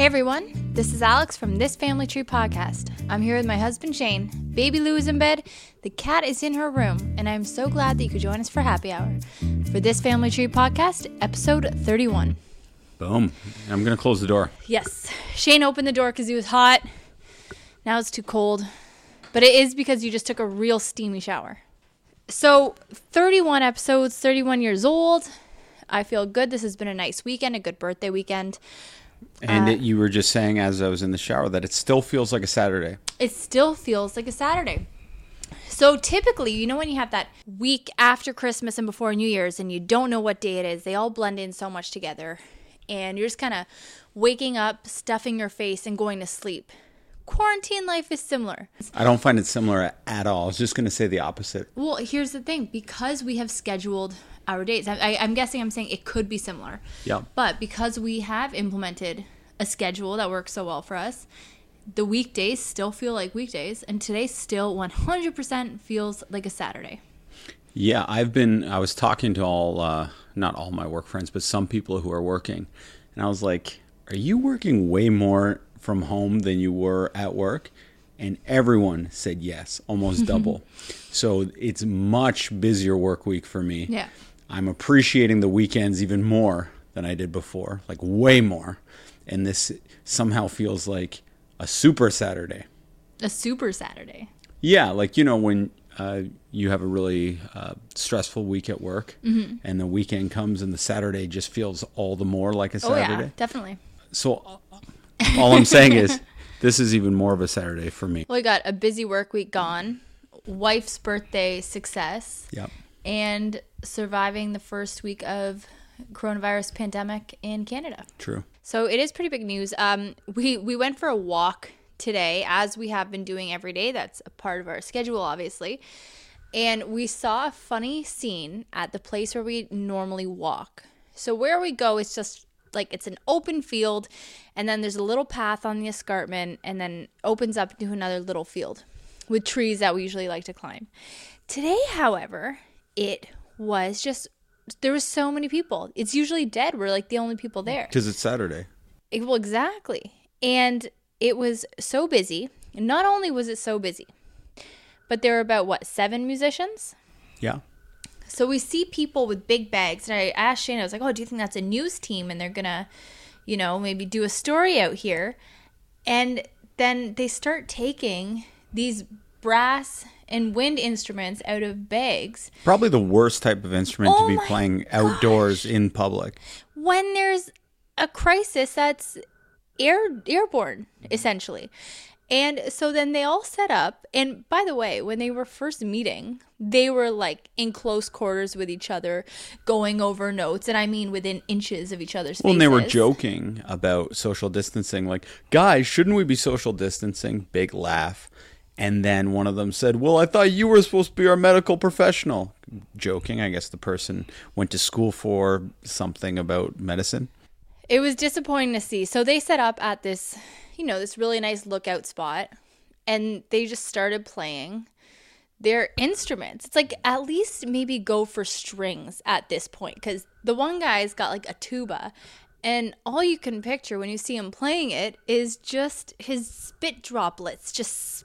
Hey everyone, this is Alex from This Family Tree Podcast. I'm here with my husband Shane. Baby Lou is in bed, the cat is in her room, and I'm so glad that you could join us for happy hour for This Family Tree Podcast, episode 31. Boom. I'm going to close the door. Yes, Shane opened the door because he was hot. Now it's too cold, but it is because you just took a real steamy shower. So, 31 episodes, 31 years old. I feel good. This has been a nice weekend, a good birthday weekend. And Uh, it, you were just saying as I was in the shower that it still feels like a Saturday. it still feels like a Saturday. So typically, you know, when you have that week after Christmas and before New Year's and you don't know what day it is, they all blend in so much together. And you're just kind of waking up, stuffing your face, and going to sleep. Quarantine life is similar. I don't find it similar at all. I was just going to say the opposite. Well, here's the thing because we have scheduled our dates. I, I, I'm guessing I'm saying it could be similar. Yeah. But because we have implemented a schedule that works so well for us, the weekdays still feel like weekdays, and today still 100% feels like a Saturday. Yeah, I've been, I was talking to all, uh, not all my work friends, but some people who are working. And I was like, are you working way more from home than you were at work? And everyone said yes, almost double. So it's much busier work week for me. Yeah. I'm appreciating the weekends even more than I did before, like way more. And this somehow feels like a super Saturday. A super Saturday. Yeah, like you know when uh, you have a really uh, stressful week at work, Mm-hmm. and the weekend comes, and the Saturday just feels all the more like a Oh, yeah, Saturday. definitely. So all I'm saying is, this is even more of a Saturday for me. Well, we got a busy work week gone, wife's birthday success, Yeah. and surviving the first week of coronavirus pandemic in Canada. True. So it is pretty big news. Um, we we went for a walk today, as we have been doing every day. That's a part of our schedule, obviously. And we saw a funny scene at the place where we normally walk. So where we go, is just like it's an open field, and then there's a little path on the escarpment, and then opens up into another little field with trees that we usually like to climb. Today, however, it was just there was so many people. It's usually dead. We're like the only people there. Because it's Saturday. It- Well, exactly. And it was so busy. And not only was it so busy, but there were about what, seven musicians? Yeah. So we see people with big bags. And I asked Shane, I was like, oh, do you think that's a news team? And they're going to, you know, maybe do a story out here. And then they start taking these brass and wind instruments out of bags Probably the worst type of instrument Oh to be playing outdoors in public. when there's a crisis that's air airborne essentially. And so then they all set up and by the way, when they were first meeting, they were like in close quarters with each other, going over notes and I mean within inches of each other's Well, and they were joking about social distancing, like, guys, shouldn't we be social distancing? Big laugh. And then one of them said, Well, I thought you were supposed to be our medical professional. Joking. I guess the person went to school for something about medicine. It was disappointing to see. So they set up at this, you know, this really nice lookout spot and they just started playing their instruments. It's like at least maybe go for strings at this point cuz the one guy's got like a tuba and all you can picture when you see him playing it is just his spit droplets just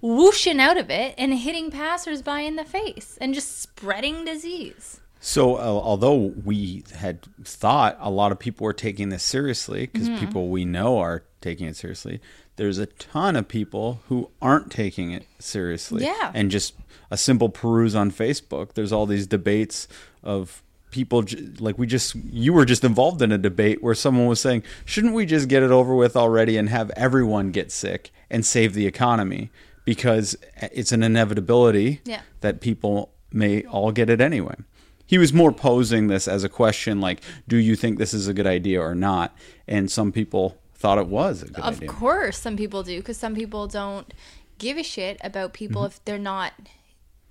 whooshing out of it and hitting passersby in the face and just spreading disease. So, uh, although we had thought a lot of people were taking this seriously, because Mm-hmm. people we know are taking it seriously, there's a ton of people who aren't taking it seriously. Yeah. And just a simple peruse on Facebook, there's all these debates of people, like we just, you were just involved in a debate where someone was saying, shouldn't we just get it over with already and have everyone get sick and save the economy? Because it's an inevitability Yeah. that people may all get it anyway. He was more posing this as a question like, do you think this is a good idea or not? And some people thought it was a good Of idea. course, some people do because some people don't give a shit about people Mm-hmm. if they're not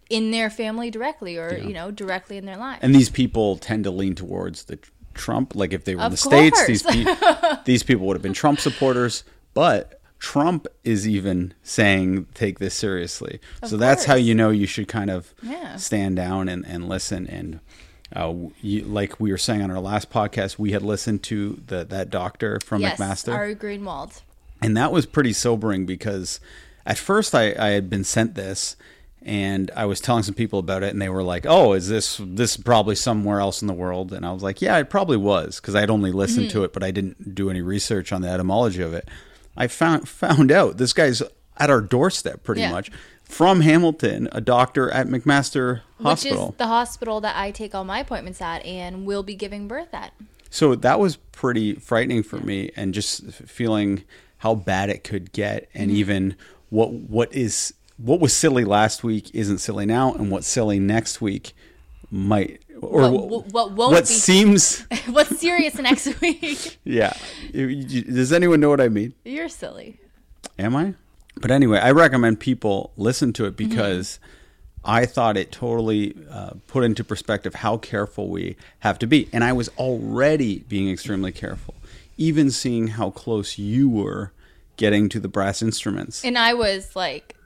in their family directly or you know directly in their lives. And these people tend to lean towards the Trump. Like if they were in Of the states, these pe- these people would have been Trump supporters. But Trump is even saying take this seriously. so that's how you know you should kind of Yeah. stand down and, and listen and Uh, you, like we were saying on our last podcast, we had listened to the, that doctor from yes, McMaster. Ari Greenwald. And that was pretty sobering because at first I, I had been sent this and I was telling some people about it and they were like, "Oh, is this this probably somewhere else in the world?" And I was like, "Yeah, it probably was because I'd only listened mm-hmm. to it, but I didn't do any research on the etymology of it." I found found out this guy's at our doorstep pretty yeah. much from Hamilton, a doctor at McMaster Hospital. Which is the hospital that I take all my appointments at and will be giving birth at. So that was pretty frightening for me and just feeling how bad it could get and mm-hmm. even what what is what was silly last week isn't silly now, and what's silly next week might or what, what, what, what seems what's serious next week. yeah, does anyone know what I mean? You're silly. Am I? But anyway, I recommend people listen to it because. Mm-hmm. I thought it totally uh, put into perspective how careful we have to be. And I was already being extremely careful, even seeing how close you were getting to the brass instruments. And I was like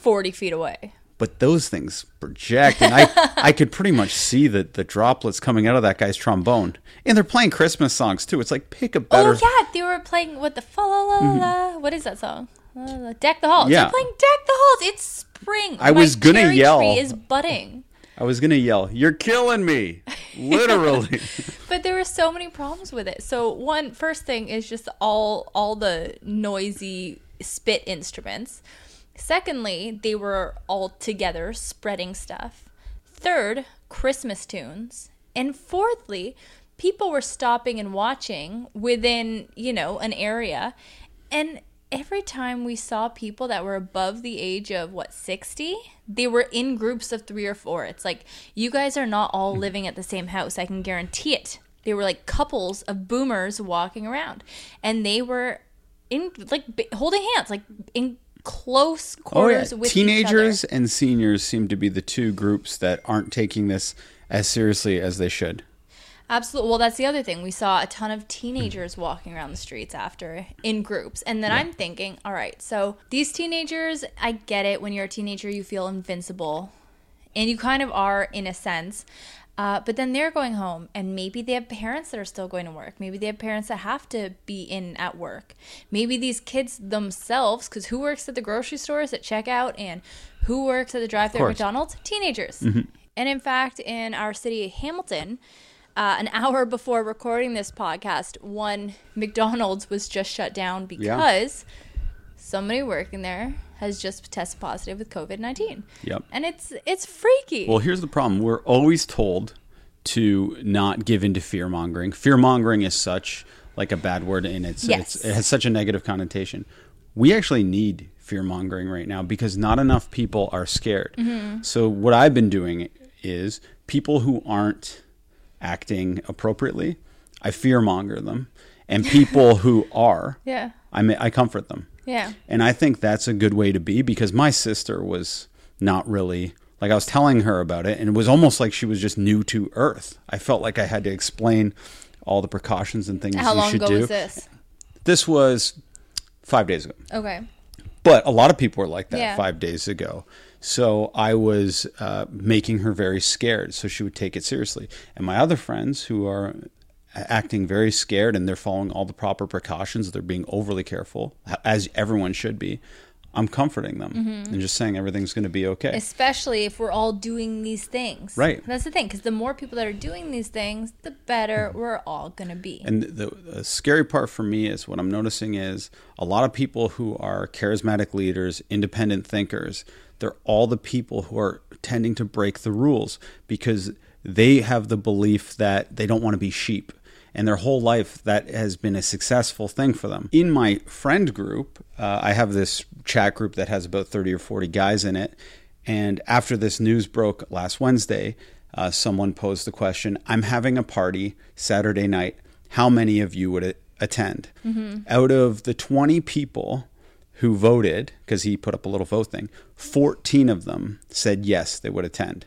40 feet away. But those things project, and I, I could pretty much see the, the droplets coming out of that guy's trombone. And they're playing Christmas songs too. It's like pick a better. Oh yeah, they were playing what the fa la la la. Mm-hmm. What is that song? Deck the halls. Yeah, they're playing Deck the halls. It's spring. I My was gonna yell. Tree is budding. I was gonna yell, "You're killing me!" Literally. but there were so many problems with it. So one first thing is just all all the noisy spit instruments. Secondly, they were all together spreading stuff. Third, Christmas tunes. And fourthly, people were stopping and watching within, you know, an area. And every time we saw people that were above the age of what 60 they were in groups of three or four it's like you guys are not all mm. living at the same house i can guarantee it they were like couples of boomers walking around and they were in like holding hands like in close quarters oh, yeah. with teenagers and seniors seem to be the two groups that aren't taking this as seriously as they should. Absolutely. Well, that's the other thing. We saw a ton of teenagers hmm. walking around the streets after in groups. And then yeah. I'm thinking, all right, so these teenagers, I get it. When you're a teenager, you feel invincible. And you kind of are in a sense. Uh, but then they're going home, and maybe they have parents that are still going to work. Maybe they have parents that have to be in at work. Maybe these kids themselves, because who works at the grocery stores at checkout and who works at the drive thru at McDonald's? Teenagers. Mm-hmm. And in fact, in our city, Hamilton, uh, an hour before recording this podcast, one McDonald's was just shut down because yeah. Somebody working there has just tested positive with COVID nineteen. Yep. And it's it's freaky. Well, here's the problem: we're always told to not give into fear mongering. Fear mongering is such like a bad word, and it's, yes. it's it has such a negative connotation. We actually need fear mongering right now because not enough people are scared. Mm-hmm. So what I've been doing is people who aren't acting appropriately, I fear monger them, and people who are, yeah, I may, I comfort them. Yeah. And I think that's a good way to be because my sister was not really like I was telling her about it and it was almost like she was just new to earth. I felt like I had to explain all the precautions and things How you long should ago do. was this? This was 5 days ago. Okay. But a lot of people were like that yeah. 5 days ago. So I was uh, making her very scared so she would take it seriously. And my other friends who are acting very scared and they're following all the proper precautions. They're being overly careful, as everyone should be. I'm comforting them mm-hmm. and just saying everything's going to be okay. Especially if we're all doing these things. Right. That's the thing, because the more people that are doing these things, the better mm-hmm. we're all going to be. And the, the, scary part for me is what I'm noticing is a lot of people who are charismatic leaders, independent thinkers, they're all the people who are tending to break the rules because they have the belief that they don't want to be sheep and their whole life that has been a successful thing for them. In my friend group, uh, I have this chat group that has about 30 or 40 guys in it. And after this news broke last Wednesday, uh, someone posed the question I'm having a party Saturday night. How many of you would attend? Mm-hmm. Out of the 20 people who voted, because he put up a little vote thing, 14 of them said yes, they would attend.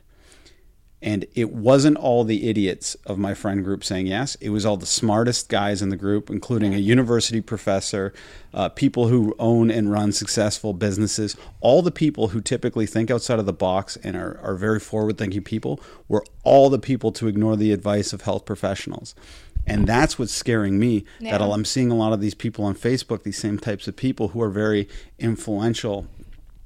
And it wasn't all the idiots of my friend group saying yes. It was all the smartest guys in the group, including a university professor, uh, people who own and run successful businesses, all the people who typically think outside of the box and are, are very forward thinking people were all the people to ignore the advice of health professionals. And that's what's scaring me. Yeah. That I'm seeing a lot of these people on Facebook, these same types of people who are very influential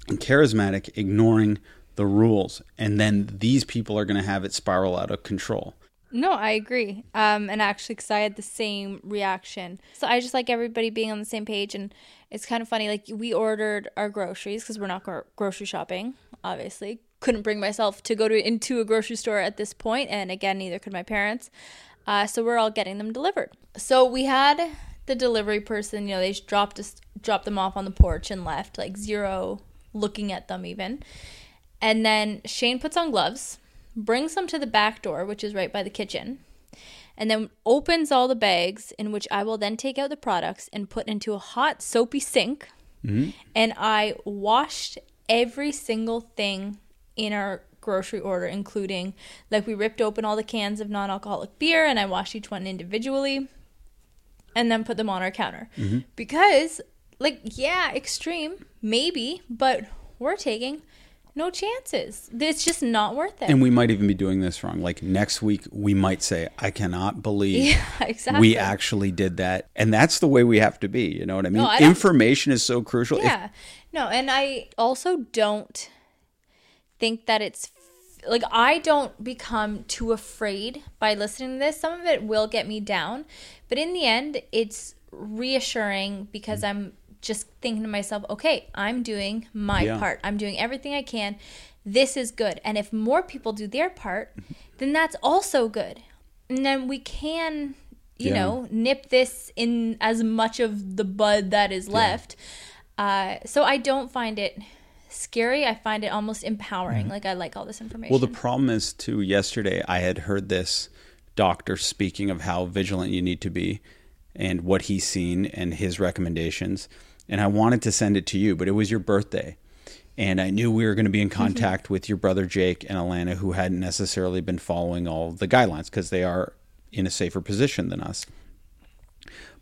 and charismatic, ignoring the rules. And then these people are going to have it spiral out of control. No, I agree. Um, and actually, because I had the same reaction. So I just like everybody being on the same page. And it's kind of funny. Like, we ordered our groceries because we're not gro- grocery shopping, obviously. Couldn't bring myself to go to into a grocery store at this point, and again, neither could my parents. Uh, so we're all getting them delivered. So we had the delivery person. You know, they dropped us, dropped them off on the porch and left, like zero looking at them even. And then Shane puts on gloves, brings them to the back door, which is right by the kitchen, and then opens all the bags, in which I will then take out the products and put into a hot, soapy sink. Mm-hmm. And I washed every single thing in our grocery order, including like we ripped open all the cans of non alcoholic beer and I washed each one individually and then put them on our counter. Mm-hmm. Because, like, yeah, extreme, maybe, but we're taking no chances. It's just not worth it. And we might even be doing this wrong. Like next week, we might say, I cannot believe yeah, exactly. we actually did that. And that's the way we have to be. You know what I mean? No, I Information is so crucial. If- Yeah. No, and I also don't think that it's like I don't become too afraid by listening to this. Some of it will get me down, but in the end, it's reassuring because mm. I'm just thinking to myself, okay, I'm doing my Yeah. part. I'm doing everything I can. This is good. And if more people do their part, then that's also good. And then we can, you Yeah. know, nip this in as much of the bud that is left. Uh, so I don't find it scary. I find it almost empowering. Like I like all this information. Well, the problem is too. Yesterday, I had heard this doctor speaking of how vigilant you need to be, and what he's seen and his recommendations. And I wanted to send it to you, but it was your birthday, and I knew we were going to be in mm-hmm. contact with your brother Jake and Alana, who hadn't necessarily been following all the guidelines because they are in a safer position than us.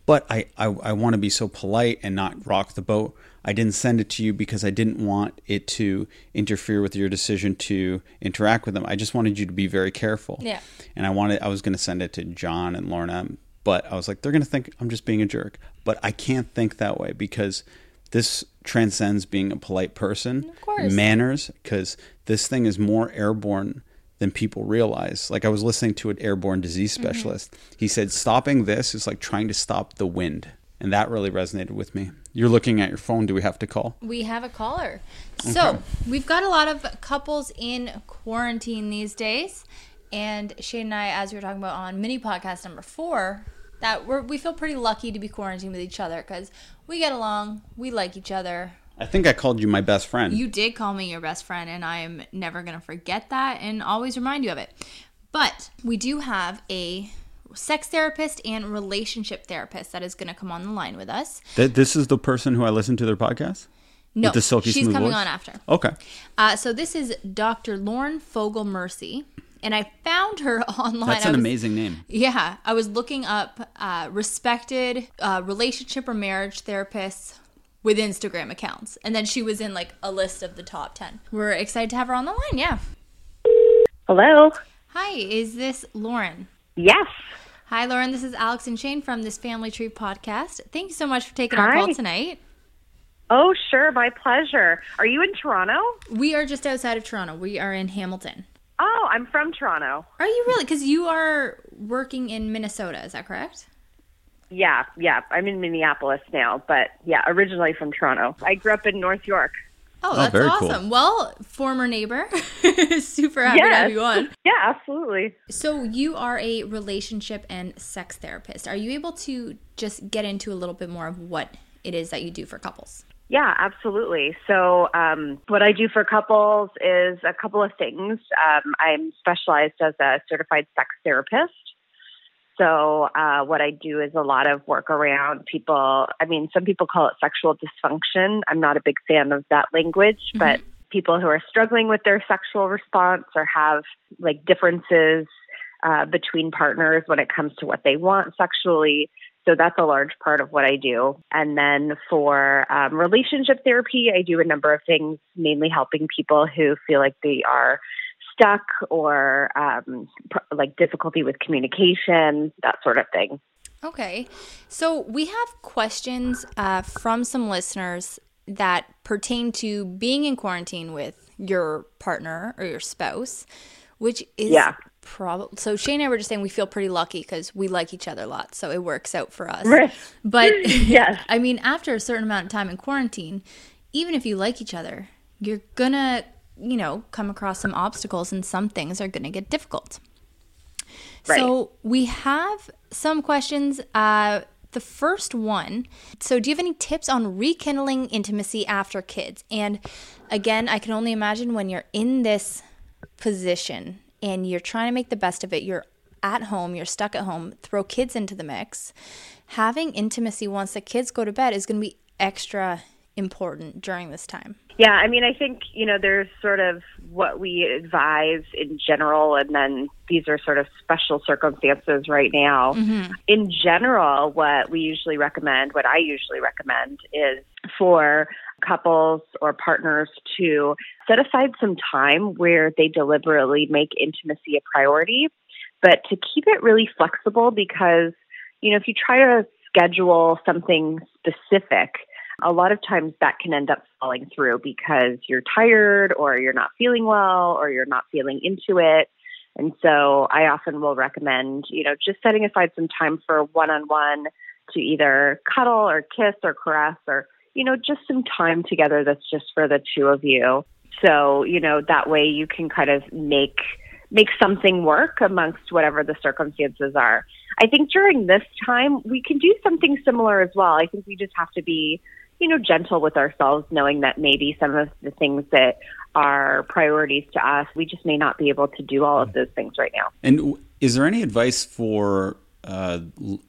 But I, I, I want to be so polite and not rock the boat. I didn't send it to you because I didn't want it to interfere with your decision to interact with them. I just wanted you to be very careful. Yeah. And I wanted I was going to send it to John and Lorna, but I was like, they're going to think I'm just being a jerk. But I can't think that way because this transcends being a polite person. Of course. Manners, because this thing is more airborne than people realize. Like I was listening to an airborne disease Mm-hmm. specialist. He said stopping this is like trying to stop the wind. And that really resonated with me. You're looking at your phone. Do we have to call? we have a caller. So we've got a lot of couples in quarantine these days. And Shane and I, as we were talking about on mini podcast number four, that we're, we feel pretty lucky to be quarantined with each other because we get along, we like each other, I think I called you my best friend. You did call me your best friend, and I am never going to forget that and always remind you of it. But we do have a sex therapist and relationship therapist that is going to come on the line with us. Th- this is the person who I listened to their podcast? No, the silky she's coming voice? on after. Okay. Uh, so this is Dr. Lauren Fogel Mersy, and I found her online. That's an was- amazing name. Yeah, I was looking up uh, respected uh, relationship or marriage therapists with Instagram accounts, and then she was in like a list of the top ten. We're excited to have her on the line. Yeah. Hello. Hi, is this Lauren? Yes. Hi, Lauren. This is Alex and Shane from this Family Tree podcast. Thank you so much for taking our call tonight. Oh, sure. My pleasure. Are you in Toronto? We are just outside of Toronto. We are in Hamilton. Oh, I'm from Toronto. Are you really? Because you are working in Minnesota. Is that correct? Yeah, yeah. I'm in Minneapolis now, but yeah, originally from Toronto. I grew up in North York. Oh, oh that's very cool. awesome. Well, former neighbor. Super happy to have you on. Yeah, absolutely. So, you are a relationship and sex therapist. Are you able to just get into a little bit more of what it is that you do for couples? Yeah, absolutely. So, um, what I do for couples is a couple of things. Um, I'm specialized as a certified sex therapist. So, uh, what I do is a lot of work around people. I mean, some people call it sexual dysfunction. I'm not a big fan of that language, but people who are struggling with their sexual response or have like differences uh, between partners when it comes to what they want sexually. So that's a large part of what I do. And then for um, relationship therapy, I do a number of things, mainly helping people who feel like they are stuck or um, pr- like difficulty with communication, that sort of thing. Okay. So we have questions uh, from some listeners that pertain to being in quarantine with your partner or your spouse, which is Yeah. Probably so. Shane and I were just saying we feel pretty lucky because we like each other a lot, so it works out for us. Right. But Yes. I mean, after a certain amount of time in quarantine, even if you like each other, you're gonna, you know, come across some obstacles, and some things are gonna get difficult. Right. So we have some questions. Uh, the first one. So, do you have any tips on rekindling intimacy after kids? And again, I can only imagine when you're in this position and you're trying to make the best of it. You're at home. You're stuck at home. Throw kids into the mix. Having intimacy once the kids go to bed is going to be extra important during this time. Yeah, I mean, I think, you know, there's sort of what we advise in general, and then these are sort of special circumstances right now. Mm-hmm. In general, what we usually recommend, what I usually recommend, is for couples or partners to set aside some time where they deliberately make intimacy a priority, but to keep it really flexible because, you know, if you try to schedule something specific, a lot of times that can end up falling through because you're tired or you're not feeling well or you're not feeling into it. And so I often will recommend, you know, just setting aside some time for one on one to either cuddle or kiss or caress or, you know, just some time together that's just for the two of you. So, you know, that way you can kind of make make something work amongst whatever the circumstances are. I think during this time we can do something similar as well. I think we just have to be you know, gentle with ourselves, knowing that maybe some of the things that are priorities to us, we just may not be able to do all of those things right now. And is there any advice for uh,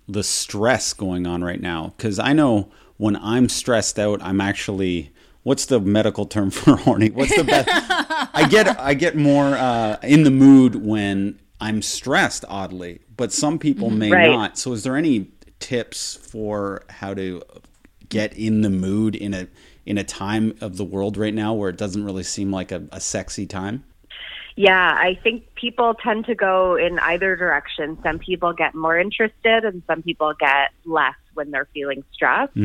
the stress going on right now? Because I know when I'm stressed out, I'm actually what's the medical term for horny? What's the best? I get I get more uh, in the mood when I'm stressed. Oddly, but some people may Right. not. So, is there any tips for how to get in the mood in a in a time of the world right now where it doesn't really seem like a, a sexy time? Yeah, I think people tend to go in either direction. Some people get more interested and some people get less when they're feeling stressed.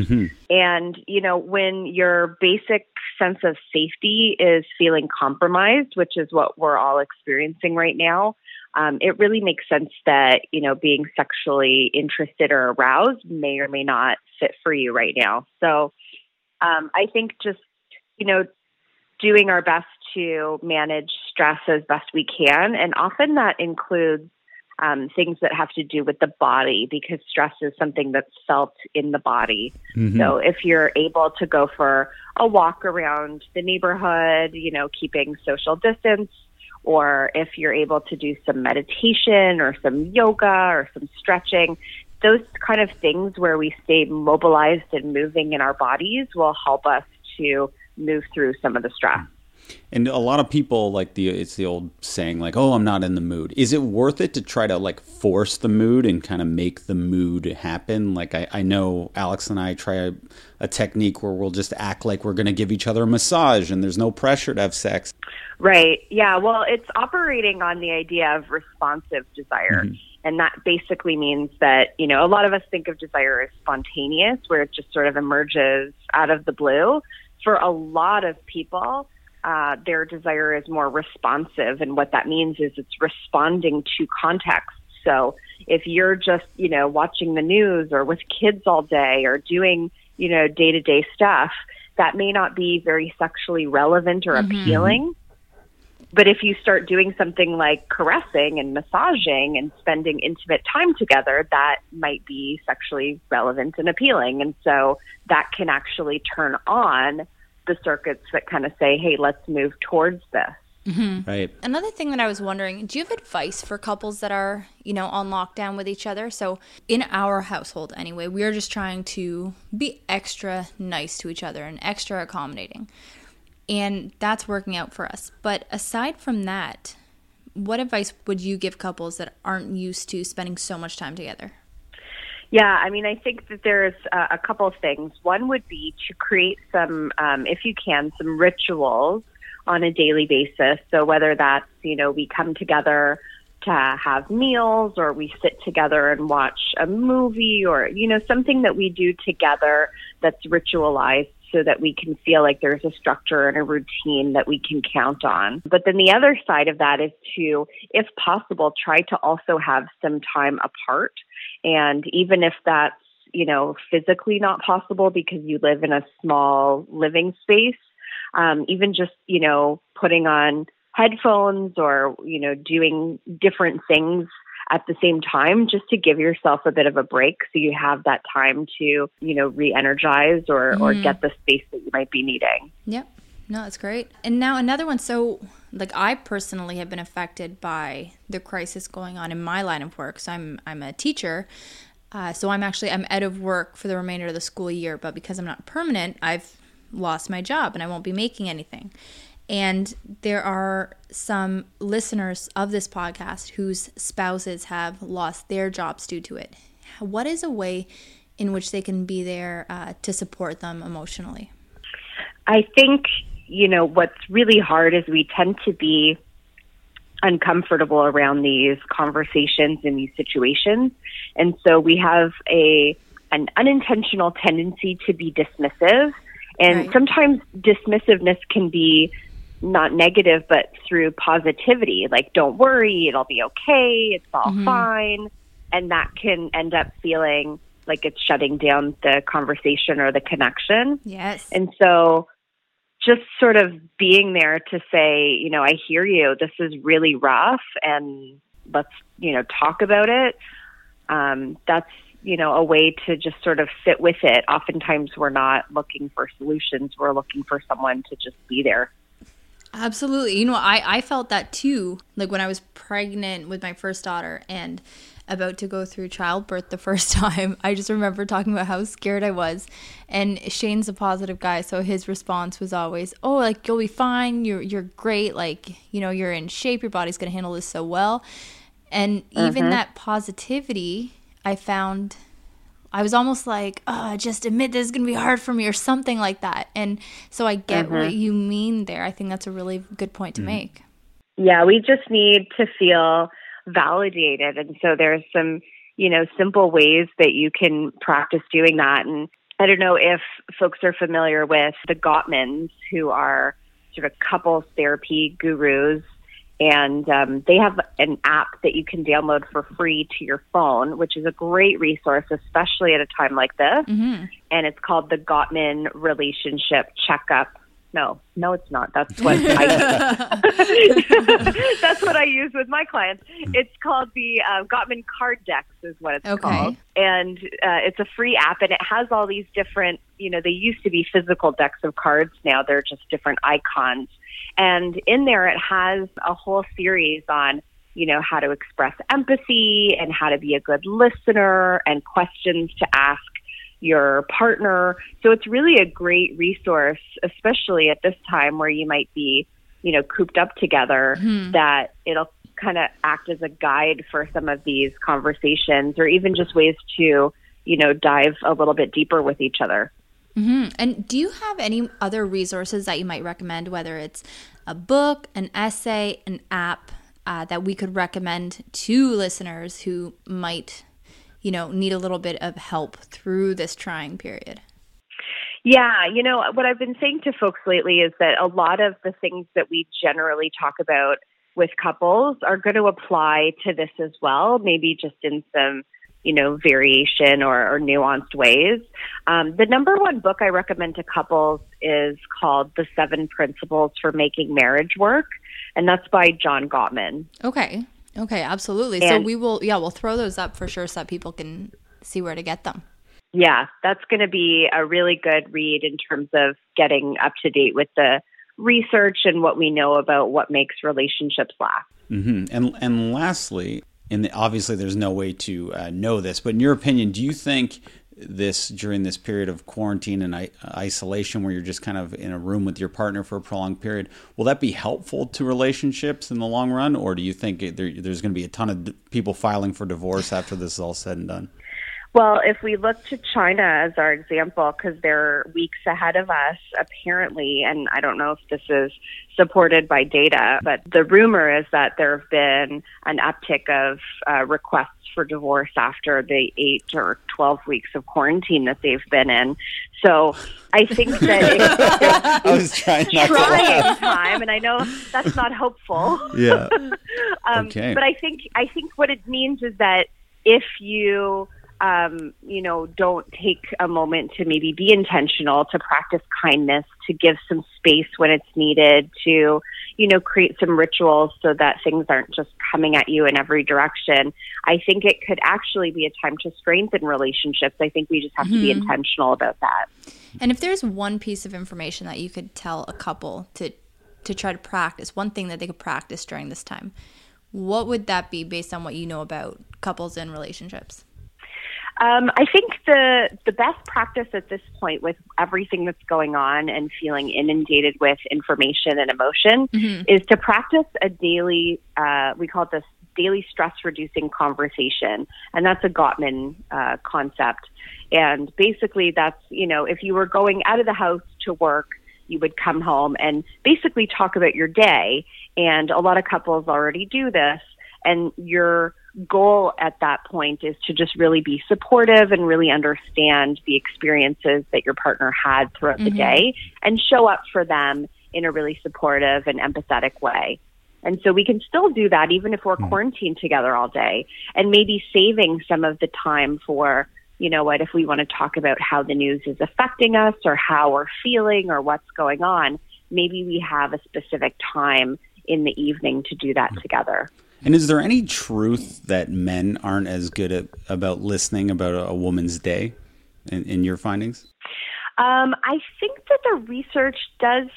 And, you know, when your basic sense of safety is feeling compromised, which is what we're all experiencing right now, um, it really makes sense that, you know, being sexually interested or aroused may or may not fit for you right now. So um, I think just, you know, doing our best to manage stress as best we can. And often that includes um, things that have to do with the body because stress is something that's felt in the body. So if you're able to go for a walk around the neighborhood, you know, keeping social distance, or if you're able to do some meditation or some yoga or some stretching, those kind of things where we stay mobilized and moving in our bodies will help us to move through some of the stress. And a lot of people like the it's the old saying like, "Oh, I'm not in the mood." Is it worth it to try to like force the mood and kind of make the mood happen? Like I, I know Alex and I try a, a technique where we'll just act like we're going to give each other a massage, and there's no pressure to have sex. Right. Yeah. Well, it's operating on the idea of responsive desire. Mm-hmm. And that basically means that, you know, a lot of us think of desire as spontaneous, where it just sort of emerges out of the blue. For a lot of people, uh, their desire is more responsive. And what that means is it's responding to context. So if you're just, you know, watching the news or with kids all day or doing, you know, day to day stuff, that may not be very sexually relevant or appealing. But if you start doing something like caressing and massaging and spending intimate time together, that might be sexually relevant and appealing. And so that can actually turn on the circuits that kind of say, hey, let's move towards this. Mm-hmm. Right. Another thing that I was wondering, do you have advice for couples that are, you know, on lockdown with each other? So, in our household anyway, we are just trying to be extra nice to each other and extra accommodating. and that's working out for us. But aside from that, what advice would you give couples that aren't used to spending so much time together? Yeah, I mean, I think that there's uh, a couple of things. One would be to create some, um, if you can, some rituals on a daily basis. So whether that's, you know, we come together to have meals or we sit together and watch a movie or, you know, something that we do together that's ritualized so that we can feel like there's a structure and a routine that we can count on. But then the other side of that is to, if possible, try to also have some time apart. And even if that's, you know, physically not possible because you live in a small living space, um, even just, you know, putting on headphones or, you know, doing different things at the same time just to give yourself a bit of a break so you have that time to, you know, re-energize or, mm-hmm. or get the space that you might be needing. Yep. No, that's great. And now another one. So, like, I personally have been affected by the crisis going on in my line of work. So, I'm I'm a teacher. Uh, so I'm actually I'm out of work for the remainder of the school year. But because I'm not permanent, I've lost my job and I won't be making anything. And there are some listeners of this podcast whose spouses have lost their jobs due to it. What is a way in which they can be there uh, to support them emotionally? I think, you know, what's really hard is we tend to be uncomfortable around these conversations and these situations. And so we have a an unintentional tendency to be dismissive. And right. sometimes dismissiveness can be not negative, but through positivity, like, don't worry, it'll be okay, it's all mm-hmm. fine. And that can end up feeling like it's shutting down the conversation or the connection. Yes. And so just sort of being there to say, you know, I hear you, this is really rough, and let's, you know, talk about it. Um, that's you know, a way to just sort of sit with it. Oftentimes, we're not looking for solutions; we're looking for someone to just be there. Absolutely. You know, I, I felt that too. Like when I was pregnant with my first daughter and about to go through childbirth the first time, I just remember talking about how scared I was. And Shane's a positive guy, so his response was always, "Oh, like you'll be fine. You're you're great. Like, you know, you're in shape. Your body's going to handle this so well." And even mm-hmm. that positivity, I found I was almost like, oh, just admit this is going to be hard for me or something like that. And so I get mm-hmm. what you mean there. I think that's a really good point to mm-hmm. make. Yeah, we just need to feel validated. And so there's some, you know, simple ways that you can practice doing that. And I don't know if folks are familiar with the Gottmans, who are sort of couples therapy gurus and um, they have an app that you can download for free to your phone, which is a great resource, especially at a time like this. Mm-hmm. And it's called the Gottman Relationship Checkup. No, no, it's not. That's what I that's what I use with my clients. It's called the uh, Gottman Card Decks, is what it's okay. called, and uh, it's a free app, and it has all these different. You know, they used to be physical decks of cards. Now they're just different icons and in there, it has a whole series on, you know, how to express empathy and how to be a good listener and questions to ask your partner. So it's really a great resource, especially at this time where you might be, you know, cooped up together, mm-hmm. that it'll kind of act as a guide for some of these conversations or even just ways to, you know, dive a little bit deeper with each other. Mm-hmm. And do you have any other resources that you might recommend, whether it's a book, an essay, an app uh, that we could recommend to listeners who might, you know, need a little bit of help through this trying period? Yeah, you know, what I've been saying to folks lately is that a lot of the things that we generally talk about with couples are going to apply to this as well, maybe just in some you know, variation or, or nuanced ways. Um, the number one book I recommend to couples is called The Seven Principles for Making Marriage Work, and that's by John Gottman. Okay. Okay, absolutely. And, so we will, yeah, we'll throw those up for sure so that people can see where to get them. Yeah, that's going to be a really good read in terms of getting up to date with the research and what we know about what makes relationships last. Mm-hmm. And and lastly, and obviously there's no way to uh, know this, but in your opinion, do you think this during this period of quarantine and isolation where you're just kind of in a room with your partner for a prolonged period, will that be helpful to relationships in the long run? Or do you think there, there's going to be a ton of people filing for divorce after this is all said and done? Well, if we look to China as our example, because they're weeks ahead of us, apparently, and I don't know if this is supported by data, but the rumor is that there have been an uptick of uh, requests for divorce after the eight or 12 weeks of quarantine that they've been in. So I think that I was trying not trying time, and I know that's not hopeful. Yeah. um, okay. But I think I think what it means is that if you um, you know, don't take a moment to maybe be intentional, to practice kindness, to give some space when it's needed, to, you know, create some rituals so that things aren't just coming at you in every direction. I think it could actually be a time to strengthen relationships. I think we just have mm-hmm. to be mm-hmm. intentional about that. And if there's one piece of information that you could tell a couple to to try to practice, one thing that they could practice during this time, what would that be based on what you know about couples and relationships? Um, I think the the best practice at this point, with everything that's going on and feeling inundated with information and emotion, mm-hmm. is to practice a daily. Uh, we call it this daily stress reducing conversation, and that's a Gottman uh, concept. And basically, that's you know, if you were going out of the house to work, you would come home and basically talk about your day. And a lot of couples already do this, and you're goal at that point is to just really be supportive and really understand the experiences that your partner had throughout mm-hmm. the day and show up for them in a really supportive and empathetic way. And so we can still do that even if we're mm-hmm. quarantined together all day and maybe saving some of the time for, you know what, if we want to talk about how the news is affecting us or how we're feeling or what's going on, maybe we have a specific time in the evening to do that mm-hmm. together. And is there any truth that men aren't as good at about listening about a, a woman's day in, in your findings? Um, I think that the research does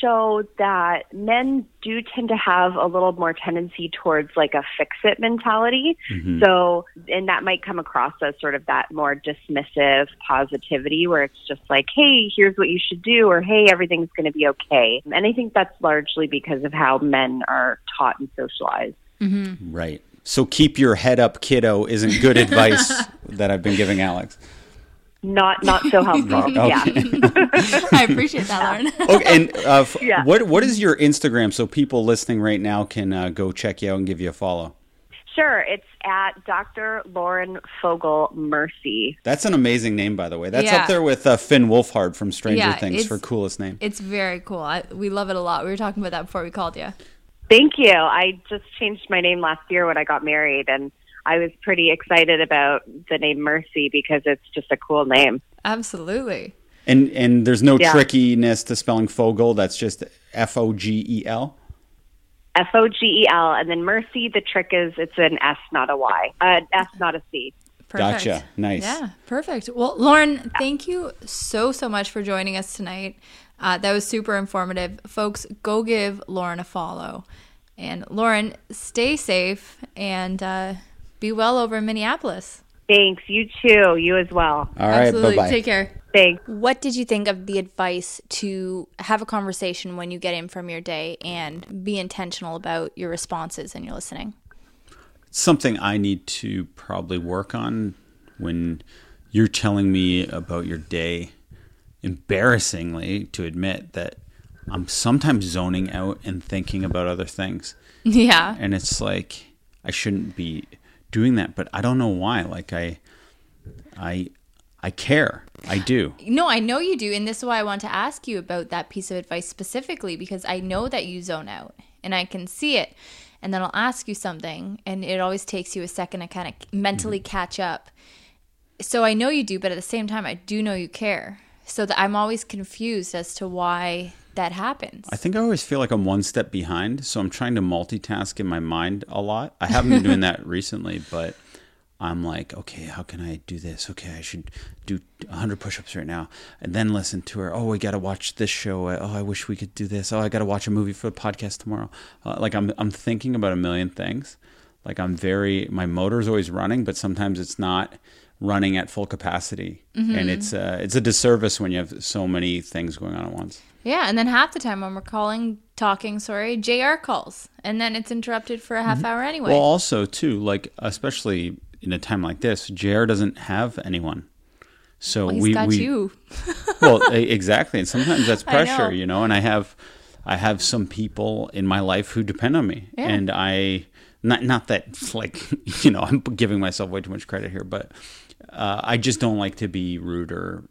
show that men do tend to have a little more tendency towards like a fix it mentality. Mm-hmm. So, and that might come across as sort of that more dismissive positivity where it's just like, hey, here's what you should do, or hey, everything's going to be okay. And I think that's largely because of how men are taught and socialized. Mm-hmm. Right. So keep your head up, kiddo, isn't good advice that I've been giving Alex. Not not so helpful. okay. Yeah. I appreciate that, Lauren. okay, and uh, f- yeah. what what is your Instagram so people listening right now can uh, go check you out and give you a follow? Sure, it's at Dr. Lauren Fogel Mersy. That's an amazing name, by the way. That's yeah. up there with uh, Finn Wolfhard from Stranger yeah, Things for coolest name. It's very cool. I, we love it a lot. We were talking about that before we called you. Thank you. I just changed my name last year when I got married, and I was pretty excited about the name Mersy because it's just a cool name. Absolutely. And and there's no yeah. trickiness to spelling Fogel. That's just F O G E L. F O G E L, and then Mersy. The trick is it's an S, not a Y. Uh, S, not a C. Perfect. Gotcha. Nice. Yeah, perfect. Well, Lauren, thank you so so much for joining us tonight. Uh, that was super informative. Folks, go give Lauren a follow. And Lauren, stay safe and uh, be well over in Minneapolis. Thanks. You too. You as well. All right. Absolutely. Bye-bye. Take care. Thanks. What did you think of the advice to have a conversation when you get in from your day and be intentional about your responses and your listening? Something I need to probably work on when you're telling me about your day embarrassingly to admit that I'm sometimes zoning out and thinking about other things. Yeah. And it's like I shouldn't be doing that, but I don't know why. Like I I I care. I do. No, I know you do, and this is why I want to ask you about that piece of advice specifically because I know that you zone out and I can see it. And then I'll ask you something and it always takes you a second to kind of mentally mm-hmm. catch up. So I know you do, but at the same time I do know you care so that I'm always confused as to why that happens. I think I always feel like I'm one step behind, so I'm trying to multitask in my mind a lot. I haven't been doing that recently, but I'm like, okay, how can I do this? Okay, I should do 100 push-ups right now, and then listen to her. Oh, we got to watch this show. Oh, I wish we could do this. Oh, I got to watch a movie for the podcast tomorrow. Uh, like I'm, I'm thinking about a million things. Like I'm very, my motor's always running, but sometimes it's not running at full capacity, Mm-hmm. and it's uh, it's a disservice when you have so many things going on at once. Yeah, and then half the time when we're calling, talking, sorry, JR calls, and then it's interrupted for a half hour anyway. Well, also too, like especially in a time like this, JR doesn't have anyone. So Well, we, got we you. well exactly, and sometimes that's I know. pressure, you know. And I have I have some people in my life who depend on me, Yeah. and I not not that like you know I'm giving myself way too much credit here, but uh, I just don't like to be rude or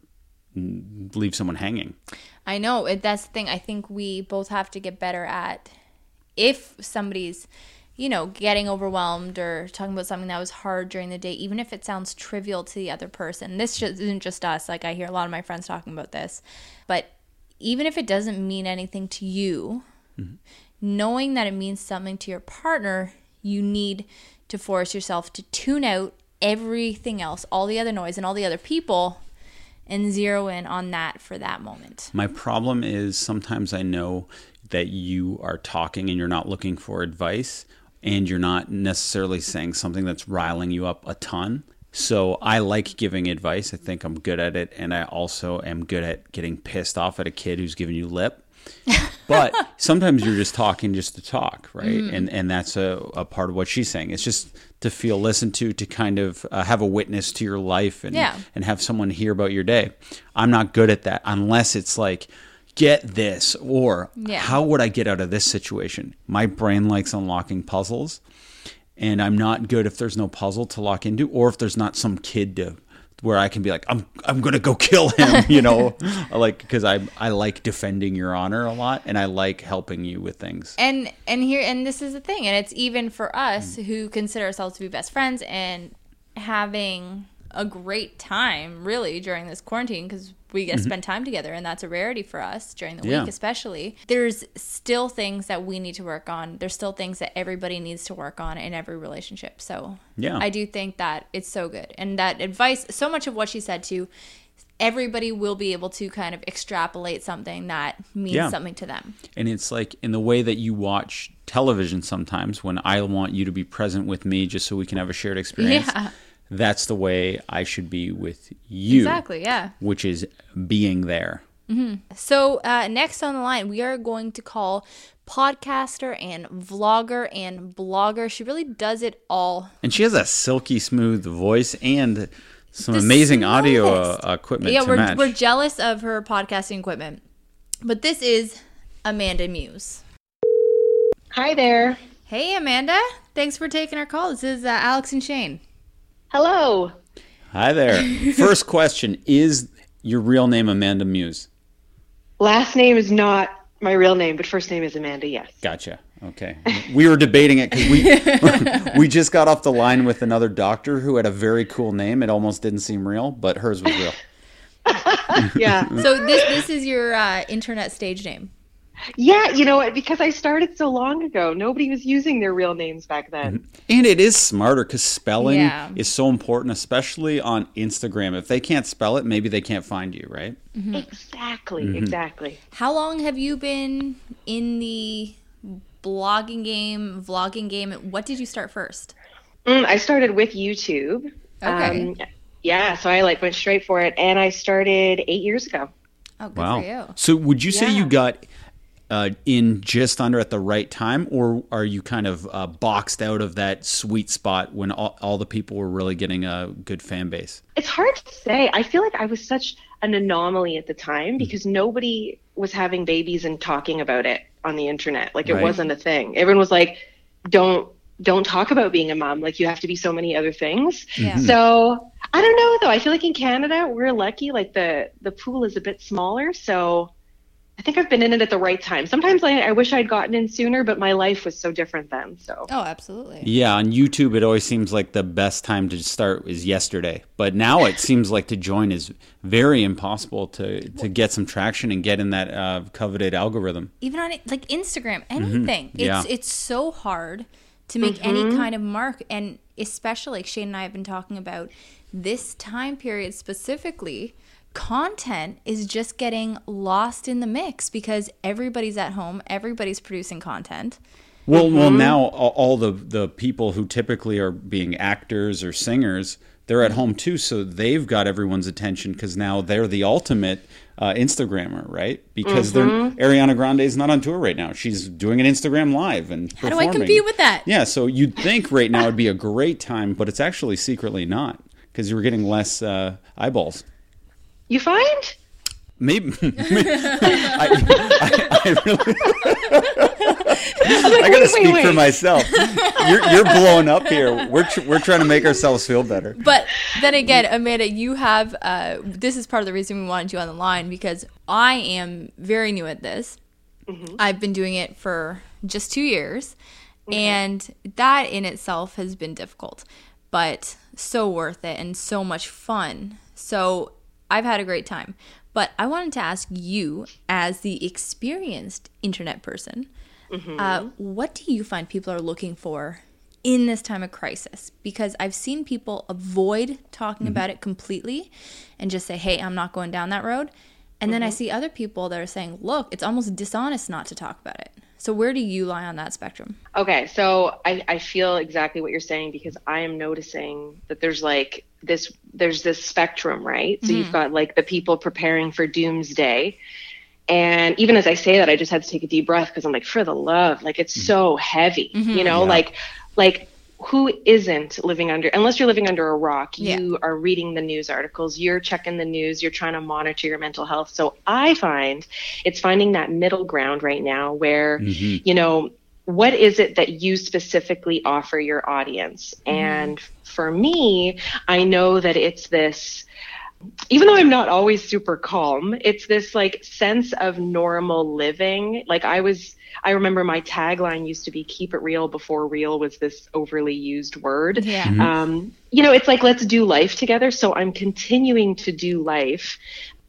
leave someone hanging. I know it, that's the thing. I think we both have to get better at if somebody's, you know, getting overwhelmed or talking about something that was hard during the day, even if it sounds trivial to the other person. This isn't just us. Like I hear a lot of my friends talking about this, but even if it doesn't mean anything to you, knowing that it means something to your partner, you need to force yourself to tune out everything else, all the other noise and all the other people, and zero in on that for that moment. My problem is sometimes I know that you are talking and you're not looking for advice and you're not necessarily saying something that's riling you up a ton. So I like giving advice. I think I'm good at it. And I also am good at getting pissed off at a kid who's giving you lip. but sometimes you're just talking just to talk, right? Mm-hmm. And and that's a, a part of what she's saying. It's just to feel listened to, to kind of uh, have a witness to your life and Yeah. and have someone hear about your day. I'm not good at that unless it's like get this or Yeah. how would I get out of this situation? My brain likes unlocking puzzles and I'm not good if there's no puzzle to lock into or if there's not some kid to where I can be like I'm I'm to go kill him, you know, like cuz I I like defending your honor a lot and I like helping you with things. and and here and this is the thing and it's even for us Mm. who consider ourselves to be best friends and having a great time really during this quarantine because we get to spend time together and that's a rarity for us during the Mm-hmm. Yeah. week especially there's still things that we need to work on there's still things that everybody needs to work on in every relationship so Yeah. i do think that it's so good and that advice so much of what she said to everybody will be able to kind of extrapolate something that means Yeah. something to them And it's like in the way that you watch television sometimes when I want you to be present with me just so we can have a shared experience. Yeah. That's the way I should be with you. exactly yeah Which is being there. So uh, next on the line, we are going to call podcaster and vlogger and blogger. She really does it all. And she has a silky smooth voice and some amazing audio uh, equipment Yeah, to we're match. we're jealous of her podcasting equipment, but this is Amanda Muse. Hi there. Hey, Amanda. Thanks for taking our call. This is uh, Alex and Shane. Hello. Hi there. First question Is your real name Amanda Muse? Last name is not my real name, but first name is Amanda, yes. Gotcha. Okay. We were debating it because we we just got off the line with another doctor who had a very cool name. It almost didn't seem real, but hers was real. Yeah. So this this is your uh, internet stage name. Yeah, you know? Because I started so long ago, nobody was using their real names back then. And it is smarter because spelling Yeah. is so important, especially on Instagram. If they can't spell it, maybe they can't find you, right? Exactly, exactly. How long have you been in the blogging game, vlogging game? What did you start first? Mm, I started with YouTube. Okay. Um, yeah, so I like went straight for it, and I started eight years ago. Oh, good Wow. for you. So would you say you got uh, in just under at the right time, or are you kind of uh, boxed out of that sweet spot when all, all the people were really getting a good fan base? It's hard to say. I feel like I was such an anomaly at the time because nobody was having babies and talking about it on the internet. Like it Right. wasn't a thing. Everyone was like, "Don't don't talk about being a mom. Like you have to be so many other things." Yeah. So I don't know though. I feel like in Canada we're lucky. Like the the pool is a bit smaller, so I think I've been in it at the right time. Sometimes I, I wish I'd gotten in sooner, but my life was so different then. So Oh, absolutely. Yeah, on YouTube, it always seems like the best time to start is yesterday. But now it seems like to join is very impossible to, to get some traction and get in that uh, coveted algorithm. Even on like Instagram, anything. Mm-hmm. Yeah. It's it's so hard to make any kind of mark and especially like Shane and I have been talking about this time period specifically content is just getting lost in the mix because everybody's at home, everybody's producing content. Well, well, now all, all the the people who typically are being actors or singers, they're at home too, so they've got everyone's attention because now they're the ultimate uh, Instagrammer, right? Because Mm-hmm. they're Ariana Grande is not on tour right now; she's doing an Instagram live and How do I performing. compete with that? Yeah, so you'd think right now would be a great time, but it's actually secretly not because you're getting less uh, eyeballs. You find? Maybe I, I, I really. I gotta wait, speak wait, for myself. You're, you're blowing up here. We're tr- we're trying to make ourselves feel better. But then again, Amanda, you have uh, this is part of the reason we wanted you on the line because I am very new at this. I've been doing it for just two years, and that in itself has been difficult, but so worth it and so much fun. So I've had a great time. But I wanted to ask you, as the experienced internet person, mm-hmm. uh, what do you find people are looking for in this time of crisis? Because I've seen people avoid talking mm-hmm. about it completely and just say, hey, I'm not going down that road. And then I mm-hmm. see other people that are saying, look, it's almost dishonest not to talk about it. So where do you lie on that spectrum? Okay, so I, I feel exactly what you're saying because I am noticing that there's like this there's this spectrum, right? So you've mm-hmm. got like the people preparing for doomsday. And even as I say that, I just had to take a deep breath because I'm like, for the love, like it's mm-hmm. so heavy, mm-hmm. you know, Yeah. like like who isn't living under unless you're living under a rock Yeah. you are reading the news articles you're checking the news you're trying to monitor your mental health. So i find it's finding that middle ground right now where mm-hmm. you know what is it that you specifically offer your audience? Mm-hmm. And for me i know that it's this even though I'm not always super calm, it's this like sense of normal living. Like I was, I remember my tagline used to be keep it real before real was this overly used word. Yeah. Um, you know, it's like let's do life together. So I'm continuing to do life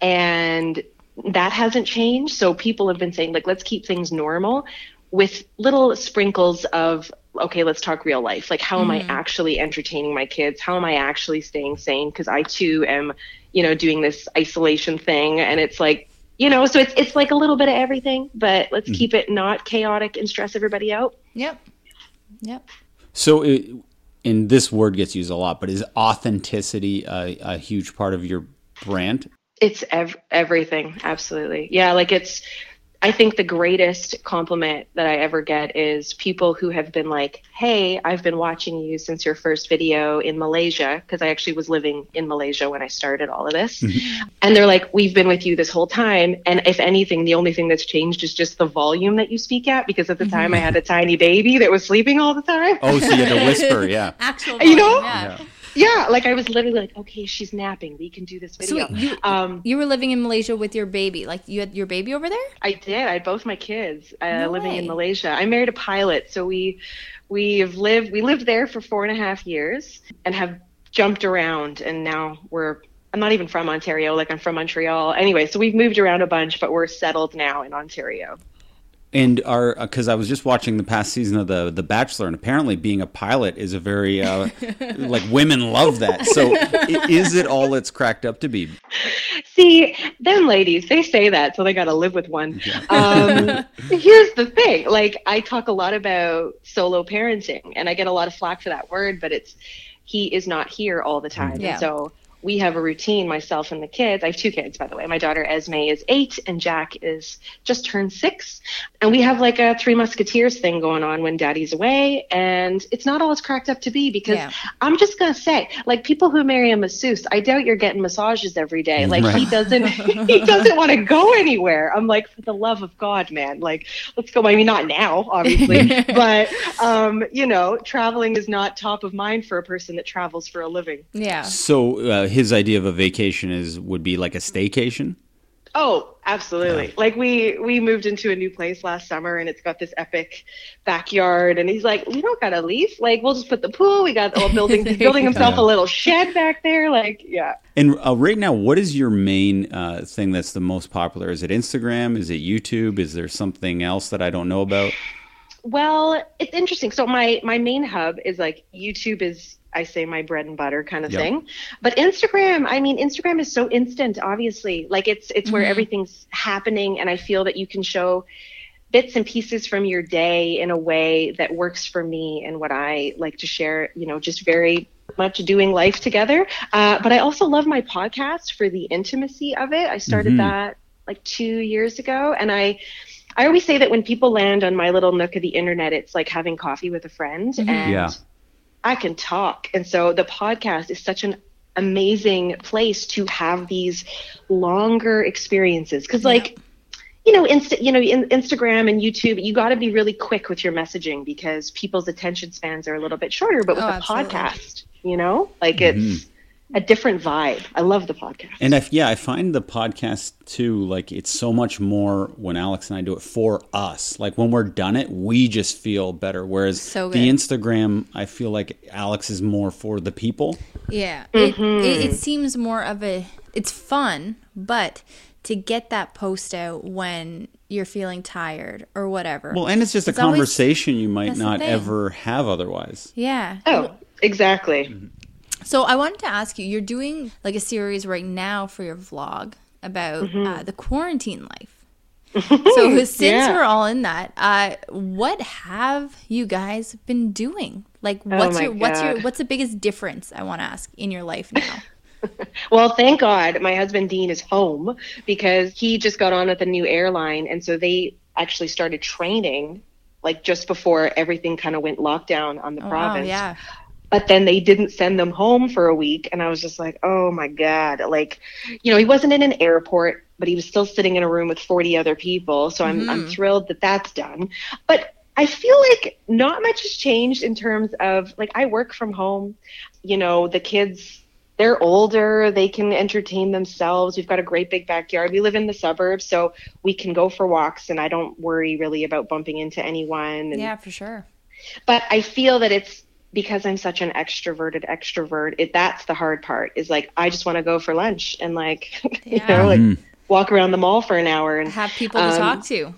and that hasn't changed. So people have been saying like let's keep things normal with little sprinkles of okay let's talk real life like how am i actually entertaining my kids how am i actually staying sane because i too am you know doing this isolation thing and it's like you know so it's it's like a little bit of everything but let's mm. keep it not chaotic and stress everybody out Yep. Yep. So, it, and this word gets used a lot, but is authenticity a, a huge part of your brand? It's ev- everything, absolutely. Yeah, like it's. I think the greatest compliment that I ever get is people who have been like, "Hey, I've been watching you since your first video in Malaysia because I actually was living in Malaysia when I started all of this." Mm-hmm. And they're like, "We've been with you this whole time, and if anything, the only thing that's changed is just the volume that you speak at because at the time I had a mm-hmm. tiny baby that was sleeping all the time." Oh, so you had to whisper, yeah. Actual You know? yeah. Yeah. Yeah, like I was literally like, "Okay, she's napping. We can do this video. So video." you um, you were living in Malaysia with your baby. Like you had your baby over there? I did. I had both my kids uh, No living way. in Malaysia. I married a pilot, so we we've lived we lived there for four and a half years and have jumped around. And now we're I'm not even from Ontario. Like I'm from Montreal. Anyway, so we've moved around a bunch, but we're settled now in Ontario. And our because I was just watching the past season of the The Bachelor, and apparently being a pilot is a very uh, like women love that. So i- is it all it's cracked up to be? See, them ladies, they say that, so they got to live with one. Um, here's the thing like, I talk a lot about solo parenting, and I get a lot of flack for that word, but it's he is not here all the time. Yeah. And so we have a routine, myself and the kids. I have two kids, by the way. My daughter Esme is eight, and Jack is just turned six. And we have like a Three Musketeers thing going on when daddy's away. And it's not all it's cracked up to be because Yeah. I'm just going to say, like, people who marry a masseuse, I doubt you're getting massages every day. Like, he doesn't, he doesn't want to go anywhere. I'm like, for the love of God, man, like, let's go. I mean, not now, obviously, but, um, you know, traveling is not top of mind for a person that travels for a living. Yeah. So uh, his idea of a vacation is would be like a staycation. Oh, absolutely. Like we we moved into a new place last summer and it's got this epic backyard and he's like, "We don't got to leave. Like we'll just put the pool. We got all building he's building himself a little shed back there like, yeah. And uh, right now, what is your main uh, thing that's the most popular? Is it Instagram? Is it YouTube? Is there something else that I don't know about? Well, it's interesting. So my my main hub is like YouTube is I say my bread and butter kind of Yep. thing. But Instagram, I mean Instagram is so instant obviously. Like it's it's where mm-hmm. everything's happening and I feel that you can show bits and pieces from your day in a way that works for me and what I like to share, you know, just very much doing life together. Uh, but I also love my podcast for the intimacy of it. I started mm-hmm. that like two years ago, and I. I always say that when people land on my little nook of the internet, it's like having coffee with a friend, mm-hmm. and Yeah. I can talk. And so the podcast is such an amazing place to have these longer experiences because like you know insta- you know in- instagram and youtube you got to be really quick with your messaging because people's attention spans are a little bit shorter but with Oh, a absolutely. podcast you know like it's mm-hmm. A different vibe i love the podcast And I, yeah, I find the podcast too, like it's so much more when Alex and I do it for us. Like when we're done it, we just feel better. Whereas So the. Instagram, I feel like Alex is more for the people. Yeah. It, it, mm-hmm. it seems more of a, it's fun, but to get that post out when you're feeling tired or whatever. Well, and it's just a It's always- conversation you might not ever have otherwise. yeah. oh exactly mm-hmm. So I wanted to ask you, you're doing like a series right now for your vlog about Mm-hmm. uh, the quarantine life. so since Yeah. we're all in that, uh, what have you guys been doing? Like, what's Oh your what's your what's the biggest difference? I want to ask in your life now. Well, thank God my husband Dean is home because he just got on with a new airline. And so they actually started training like just before everything kind of went lockdown on the Oh, wow, province. yeah. But then they didn't send them home for a week. And I was just like, oh my God. Like, you know, he wasn't in an airport, but he was still sitting in a room with 40 other people. So I'm, I'm mm-hmm. thrilled that that's done. But I feel like not much has changed in terms of like I work from home. You know, the kids they're older, they can entertain themselves. We've got a great big backyard. We live in the suburbs, so we can go for walks and I don't worry really about bumping into anyone. And, Yeah, for sure. But I feel that it's because I'm such an extroverted extrovert. It that's the hard part. Is like I just want to go for lunch and like you know like walk around the mall for an hour and Have people to Um, talk to.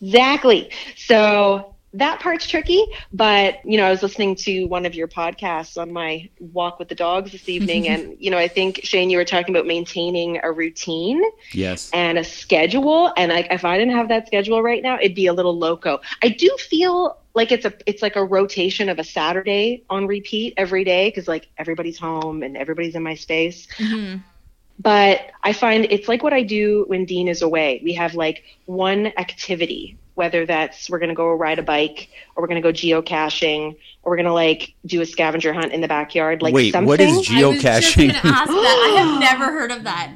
Exactly. So that part's tricky, but you know, I was listening to one of your podcasts on my walk with the dogs this evening, and you know, I think Shane, you were talking about maintaining a routine Yes. and a schedule, and like if I didn't have that schedule right now, it'd be a little loco. I do feel like it's a it's like a rotation of a Saturday on repeat every day because like everybody's home and everybody's in my space. Mm-hmm. But I find it's like what I do when Dean is away. We have like one activity, whether that's we're going to go ride a bike or we're going to go geocaching or we're going to like do a scavenger hunt in the backyard. Like Wait, something. what is geocaching? ask that. I have never heard of that.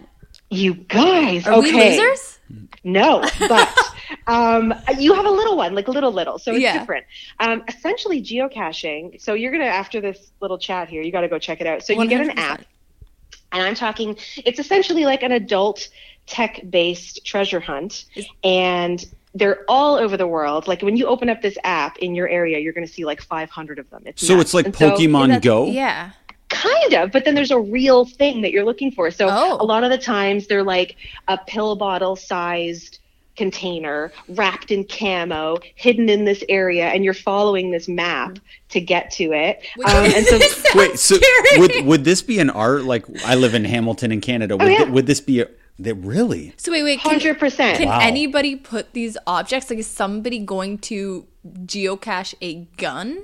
you guys, Are we okay. losers? No, but um, you have a little one, like a little little, so it's Yeah. different. Um, essentially, geocaching. So you're gonna after this little chat here, you got to go check it out. So you get an app, and I'm talking. It's essentially like an adult tech-based treasure hunt, and they're all over the world. Like when you open up this app in your area, you're gonna see like 500 of them. It's So nuts. it's like And Pokemon That's- Go. Yeah. kind of but then there's a real thing that you're looking for so Oh. a lot of the times they're like a pill bottle sized container wrapped in camo hidden in this area and you're following this map to get to it um, and so Wait, so would would this be an art? Like I live in Hamilton in Canada. Would, Oh, yeah. th- would this be a that really? So wait, wait. Can, 100% can Wow. anybody put these objects? Like, is somebody going to geocache a gun?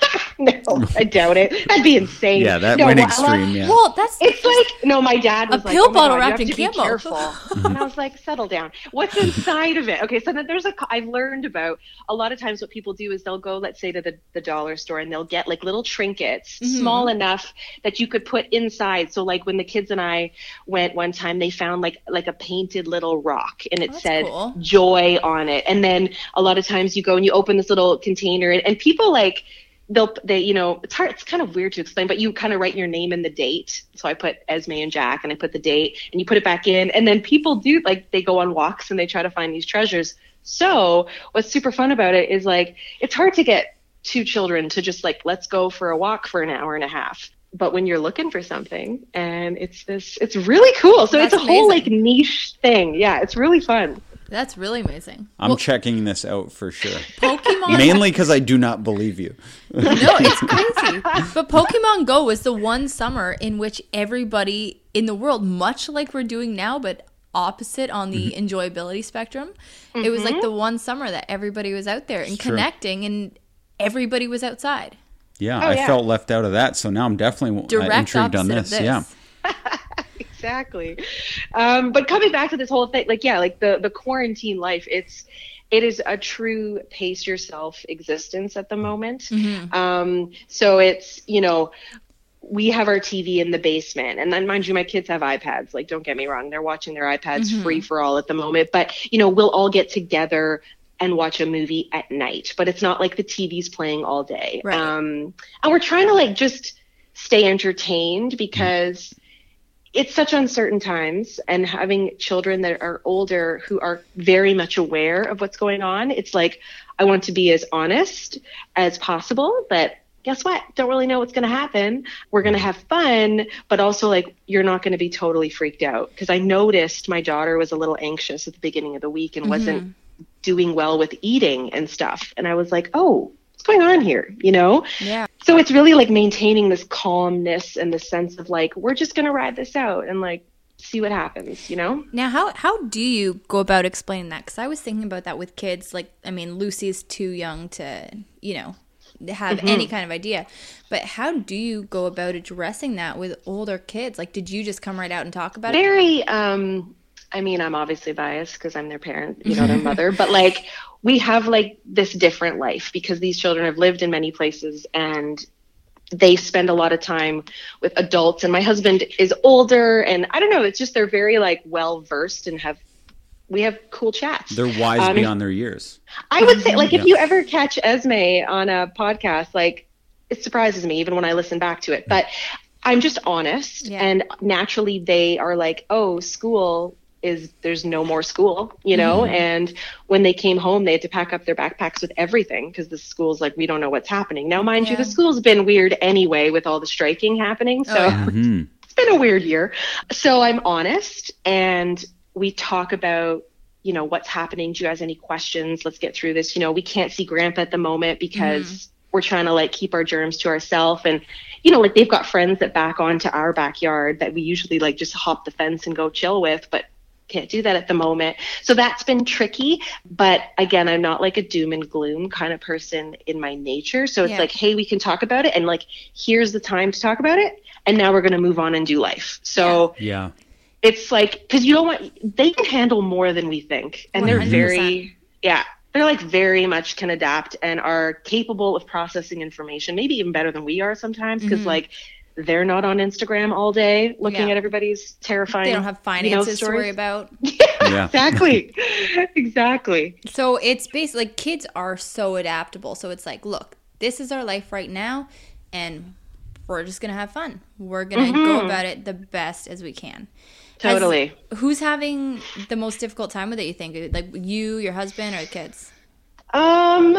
no i doubt it that'd be insane Yeah, that no, went well, extreme. Yeah. Well, that's It's like no, my dad was A like, pill "Oh bottle God, you wrapped have in to be camo." Careful. and I was like, settle down. What's inside of it? Okay, so then there's a. I've learned about a lot of times what people do is they'll go, let's say, to the the dollar store and they'll get like little trinkets, Mm-hmm. small enough that you could put inside. So like when the kids and I went one time, they found like like a painted little rock and it That's said cool. joy on it. And then a lot of times you go and you open this little container and, and people like they'll they you know it's hard it's kind of weird to explain but you kind of write your name and the date. So i put esme and jack and i put the date and you put it back in. And then people do like they go on walks and they try to find these treasures. So what's super fun about it is like it's hard to get two children to just like let's go for a walk for an hour and a half. But when you're looking for something and it's this it's really cool. So That's it's a whole like niche thing. Yeah it's really fun that's really amazing. I'm Well, checking this out for sure. Pokemon. Mainly because I do not believe you. no, it's crazy. But Pokemon Go was the one summer in which everybody in the world, much like we're doing now, but opposite on the Mm-hmm. enjoyability spectrum, it was like the one summer that everybody was out there and true. connecting, and everybody was outside. Yeah, Oh, I yeah. felt left out of that, so now I'm definitely uh, Direct intrigued on opposite this. Yeah. exactly. Um, but coming back to this whole thing like yeah like the the quarantine life it's it is a true pace yourself existence at the moment. Mm-hmm. um, so it's you know we have our tv in the basement. And then mind you my kids have ipads. Like don't get me wrong they're watching their ipads Mm-hmm. free for all at the moment. But you know we'll all get together and watch a movie at night. But it's not like the tv's playing all day. Right. um, and we're trying to like just stay entertained because it's such uncertain times and having children that are older who are very much aware of what's going on it's like i want to be as honest as possible but guess what? Don't really know what's going to happen. We're going to have fun but also like you're not going to be totally freaked out. Because i noticed my daughter was a little anxious at the beginning of the week and mm-hmm. wasn't doing well with eating and stuff. And i was like oh what's going on here you know Yeah. so it's really like maintaining this calmness and the sense of like we're just gonna ride this out and like see what happens you know Now, how how do you go about explaining that? Because I was thinking about that with kids. Like, I mean, Lucy's too young to, you know, have Mm-hmm. any kind of idea. But how do you go about addressing that with older kids? Like, did you just come right out and talk about it? very um i mean i'm obviously biased because i'm their parent you know their mother but like we have like this different life because these children have lived in many places and they spend a lot of time with adults and my husband is older and i don't know it's just they're very like well versed and have we have cool chats They're wise Um, beyond their years. I would say, like, if you ever catch Esme on a podcast, like, it surprises me even when I listen back to it. But I'm just honest, Yeah. and naturally, they are like, "Oh, school is there's no more school," you know. And when they came home, they had to pack up their backpacks with everything because the school's like, "We don't know what's happening." Now, mind you, the school's been weird anyway with all the striking happening. So Oh, yeah. Mhm. it's been a weird year. So I'm honest and we talk about, you know, what's happening. Do you guys have any questions? Let's get through this. You know, we can't see grandpa at the moment because we're trying to like keep our germs to ourselves and you know, like they've got friends that back onto our backyard that we usually like just hop the fence and go chill with, but can't do that at the moment. So that's been tricky. But again, I'm not like a doom and gloom kind of person in my nature. So it's Yeah. like, hey, we can talk about it and like here's the time to talk about it. And now we're gonna move on and do life. So Yeah. it's like because you don't want they can handle more than we think. And they're very yeah. They're like very much can adapt and are capable of processing information, maybe even better than we are sometimes, because Mhm. like they're not on Instagram all day looking Yeah. at everybody's terrifying. They don't have you know, finances to worry about. Yeah. exactly exactly So it's basically like kids are so adaptable. So it's like, look, this is our life right now, and we're just gonna have fun. We're gonna go about it the best as we can. Has- totally who's having the most difficult time with it? You think, like you, your husband, or the kids? um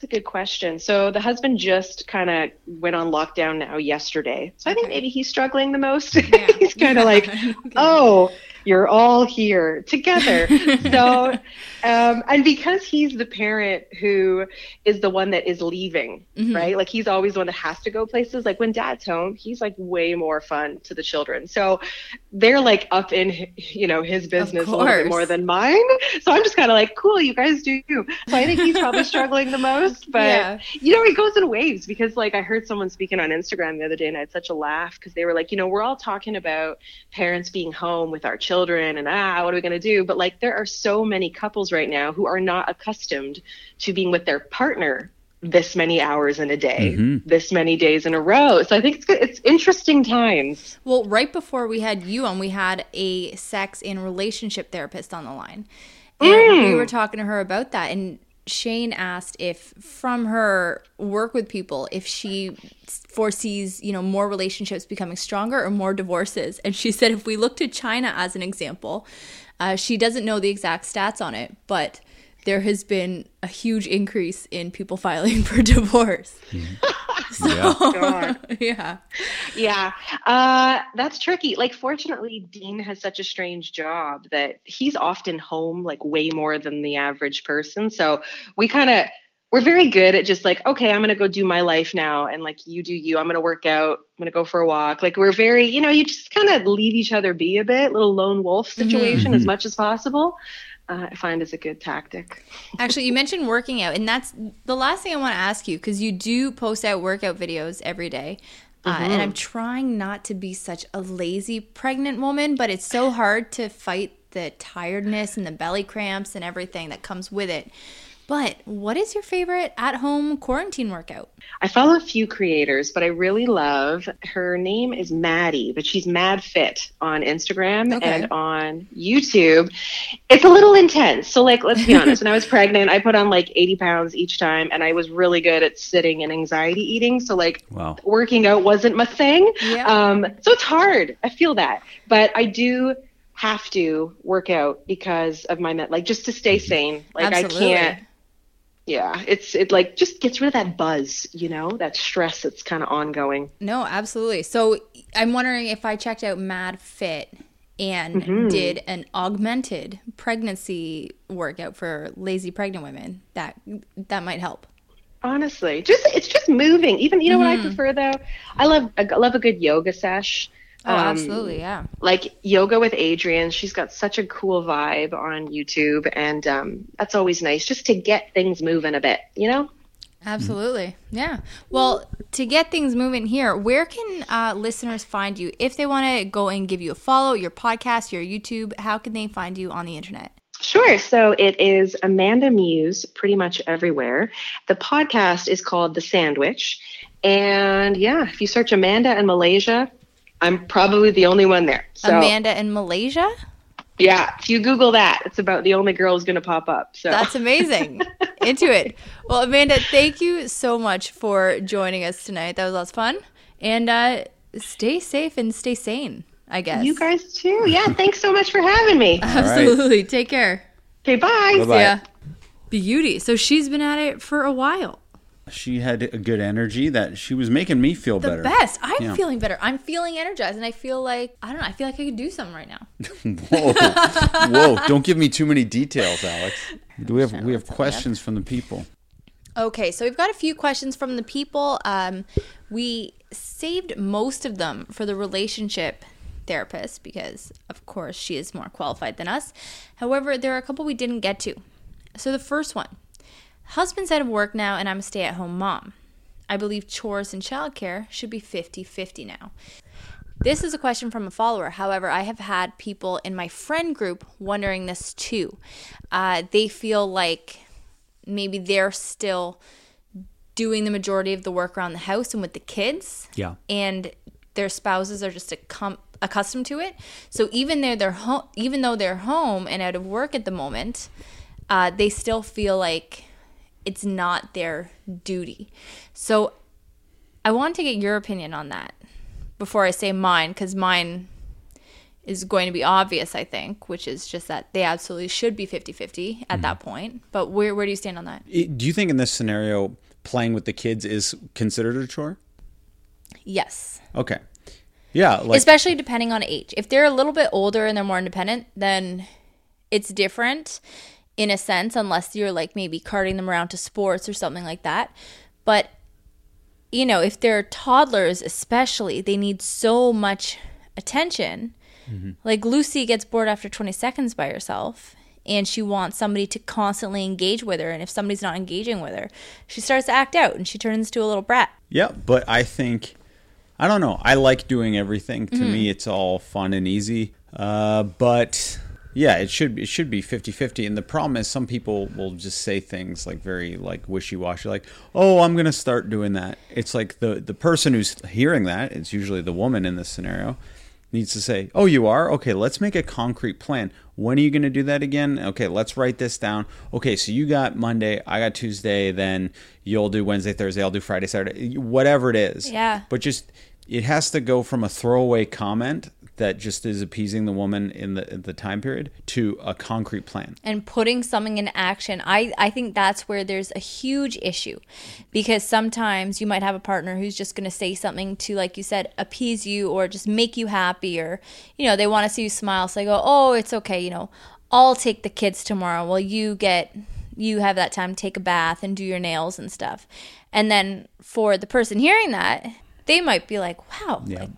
that's a good question so the husband just kind of went on lockdown now yesterday so i think Okay. maybe he's struggling the most Yeah. he's kind of like Okay. oh you're all here together so um, and because he's the parent who is the one that is leaving Mhm. right like he's always the one that has to go places like when dad's home he's like way more fun to the children so they're like up in you know his business a little bit more than mine so i'm just kind of like cool you guys do you so i think he's probably struggling the most but Yeah. you know, it goes in waves because, like, I heard someone speaking on Instagram the other day and I had such a laugh because they were like, you know, we're all talking about parents being home with our children and, ah, what are we going to do? But, like, there are so many couples right now who are not accustomed to being with their partner this many hours in a day, Mhm. this many days in a row. So I think it's good. It's interesting times. Well, right before we had you on, we had a sex and relationship therapist on the line. And we Mm. were talking to her about that. And Shane asked if, from her work with people, if she foresees, you know, more relationships becoming stronger or more divorces. And she said if we look to China as an example, uh, she doesn't know the exact stats on it, but there has been a huge increase in people filing for divorce. Yeah. Yeah. Yeah, uh, that's tricky. Like, fortunately, Dean has such a strange job that he's often home like way more than the average person. So we kind of we're very good at just like, okay, I'm gonna go do my life now, and like you do you. I'm gonna work out. I'm gonna go for a walk. Like we're very, you know, you just kind of leave each other be a bit, little lone wolf situation as Mhm. much as possible. uh, I find is a good tactic. Actually, you mentioned working out, and that's the last thing I want to ask you because you do post out workout videos every day. Uh, and I'm trying not to be such a lazy pregnant woman, but it's so hard to fight the tiredness and the belly cramps and everything that comes with it. But what is your favorite at home quarantine workout? I follow a few creators, but I really love her name is Maddie, but she's Mad Fit on Instagram Okay. and on YouTube. It's a little intense. So, like, let's be honest. when I was pregnant, I put on like 80 pounds each time, and I was really good at sitting and anxiety eating. So, like, Wow. working out wasn't my thing. Yeah. Um, so it's hard. I feel that, but I do have to work out because of my met, like just to stay sane. Like Absolutely. I can't. Yeah, it's it like just gets rid of that buzz, you know, that stress that's kind of ongoing. No, absolutely. So I'm wondering if I checked out Mad Fit and mm-hmm. did an augmented pregnancy workout for lazy pregnant women, that that might help. Honestly, just it's just moving. Even you know what I mm-hmm. prefer though. I love I love a good yoga sesh. Oh, Um, absolutely, yeah. like yoga with Adriene. She's got such a cool vibe on YouTube, and um, that's always nice just to get things moving a bit, you know. Absolutely. Yeah. Well, to get things moving here, where can uh, listeners find you? If they want to go and give you a follow, your podcast, your YouTube, how can they find you on the internet? Sure. So it is Amanda Muse pretty much everywhere. The podcast is called The Sandwich. And yeah, if you search Amanda in Malaysia, I'm probably the only one there. So Amanda in Malaysia? yeah, if you Google that, it's about the only girl who's going to pop up. So That's amazing. Into it. Well, Amanda, thank you so much for joining us tonight. That was lots of fun. And uh, stay safe and stay sane, I guess. you guys too. Yeah. Thanks so much for having me. Absolutely. Take care. Okay. Bye. Bye-bye. Yeah. Beauty. So she's been at it for a while. She had a good energy that she was making me feel The better. best. I'm Yeah. feeling better. I'm feeling energized, and I feel like I don't know. I feel like I could do something right now. Whoa, whoa! Don't give me too many details, Alex. Do we have we have questions from the people? Okay, so we've got a few questions from the people. Um, we saved most of them for the relationship therapist because, of course, she is more qualified than us. However, there are a couple we didn't get to. So the first one husband's out of work now, and I'm a stay at home mom. I believe chores and childcare should be 50 50 now. This is a question from a follower. However, I have had people in my friend group wondering this too. Uh, they feel like maybe they're still doing the majority of the work around the house and with the kids Yeah. and their spouses are just accum- accustomed to it so even though they're home even though they're home and out of work at the moment uh, they still feel like it's not their duty so i want to get your opinion on that before i say mine because mine is going to be obvious i think which is just that they absolutely should be 50-50 at mm-hmm. that point but where, where do you stand on that Do you think in this scenario, playing with the kids is considered a chore? yes Okay. Yeah, like especially depending on age. If they're a little bit older and they're more independent, then it's different in a sense, unless you're like maybe carting them around to sports or something like that. But you know, if they're toddlers, especially, they need so much attention. Like Lucy gets bored after 20 seconds by herself. And she wants somebody to constantly engage with her. And if somebody's not engaging with her, she starts to act out and she turns into a little brat. Yeah, but I think I don't know. I like doing everything. To Mm-hmm. me, it's all fun and easy. Uh, but yeah, it should be, it should be 50-50. And the problem is some people will just say things like very like wishy-washy like, "Oh, I'm going to start doing that." It's like the the person who's hearing that, it's usually the woman in this scenario, needs to say, "Oh, you are? Okay, let's make a concrete plan. When are you going to do that again? Okay, let's write this down. Okay, so you got Monday, I got Tuesday, then you'll do Wednesday, Thursday, I'll do Friday, Saturday, whatever it is." Yeah. But just it has to go from a throwaway comment that just is appeasing the woman in the in the time period to a concrete plan. and putting something in action i i think that's where there's a huge issue because sometimes you might have a partner who's just going to say something to like you said appease you or just make you happy or you know they want to see you smile so they go oh it's okay you know i'll take the kids tomorrow while you get you have that time to take a bath and do your nails and stuff and then for the person hearing that they might be like wow Yeah. like,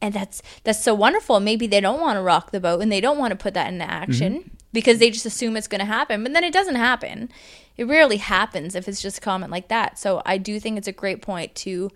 and that's that's so wonderful maybe they don't want to rock the boat and they don't want to put that into action mm-hmm. because they just assume it's going to happen, but then it doesn't happen. It rarely happens if it's just a comment like that. So I do think it's a great point to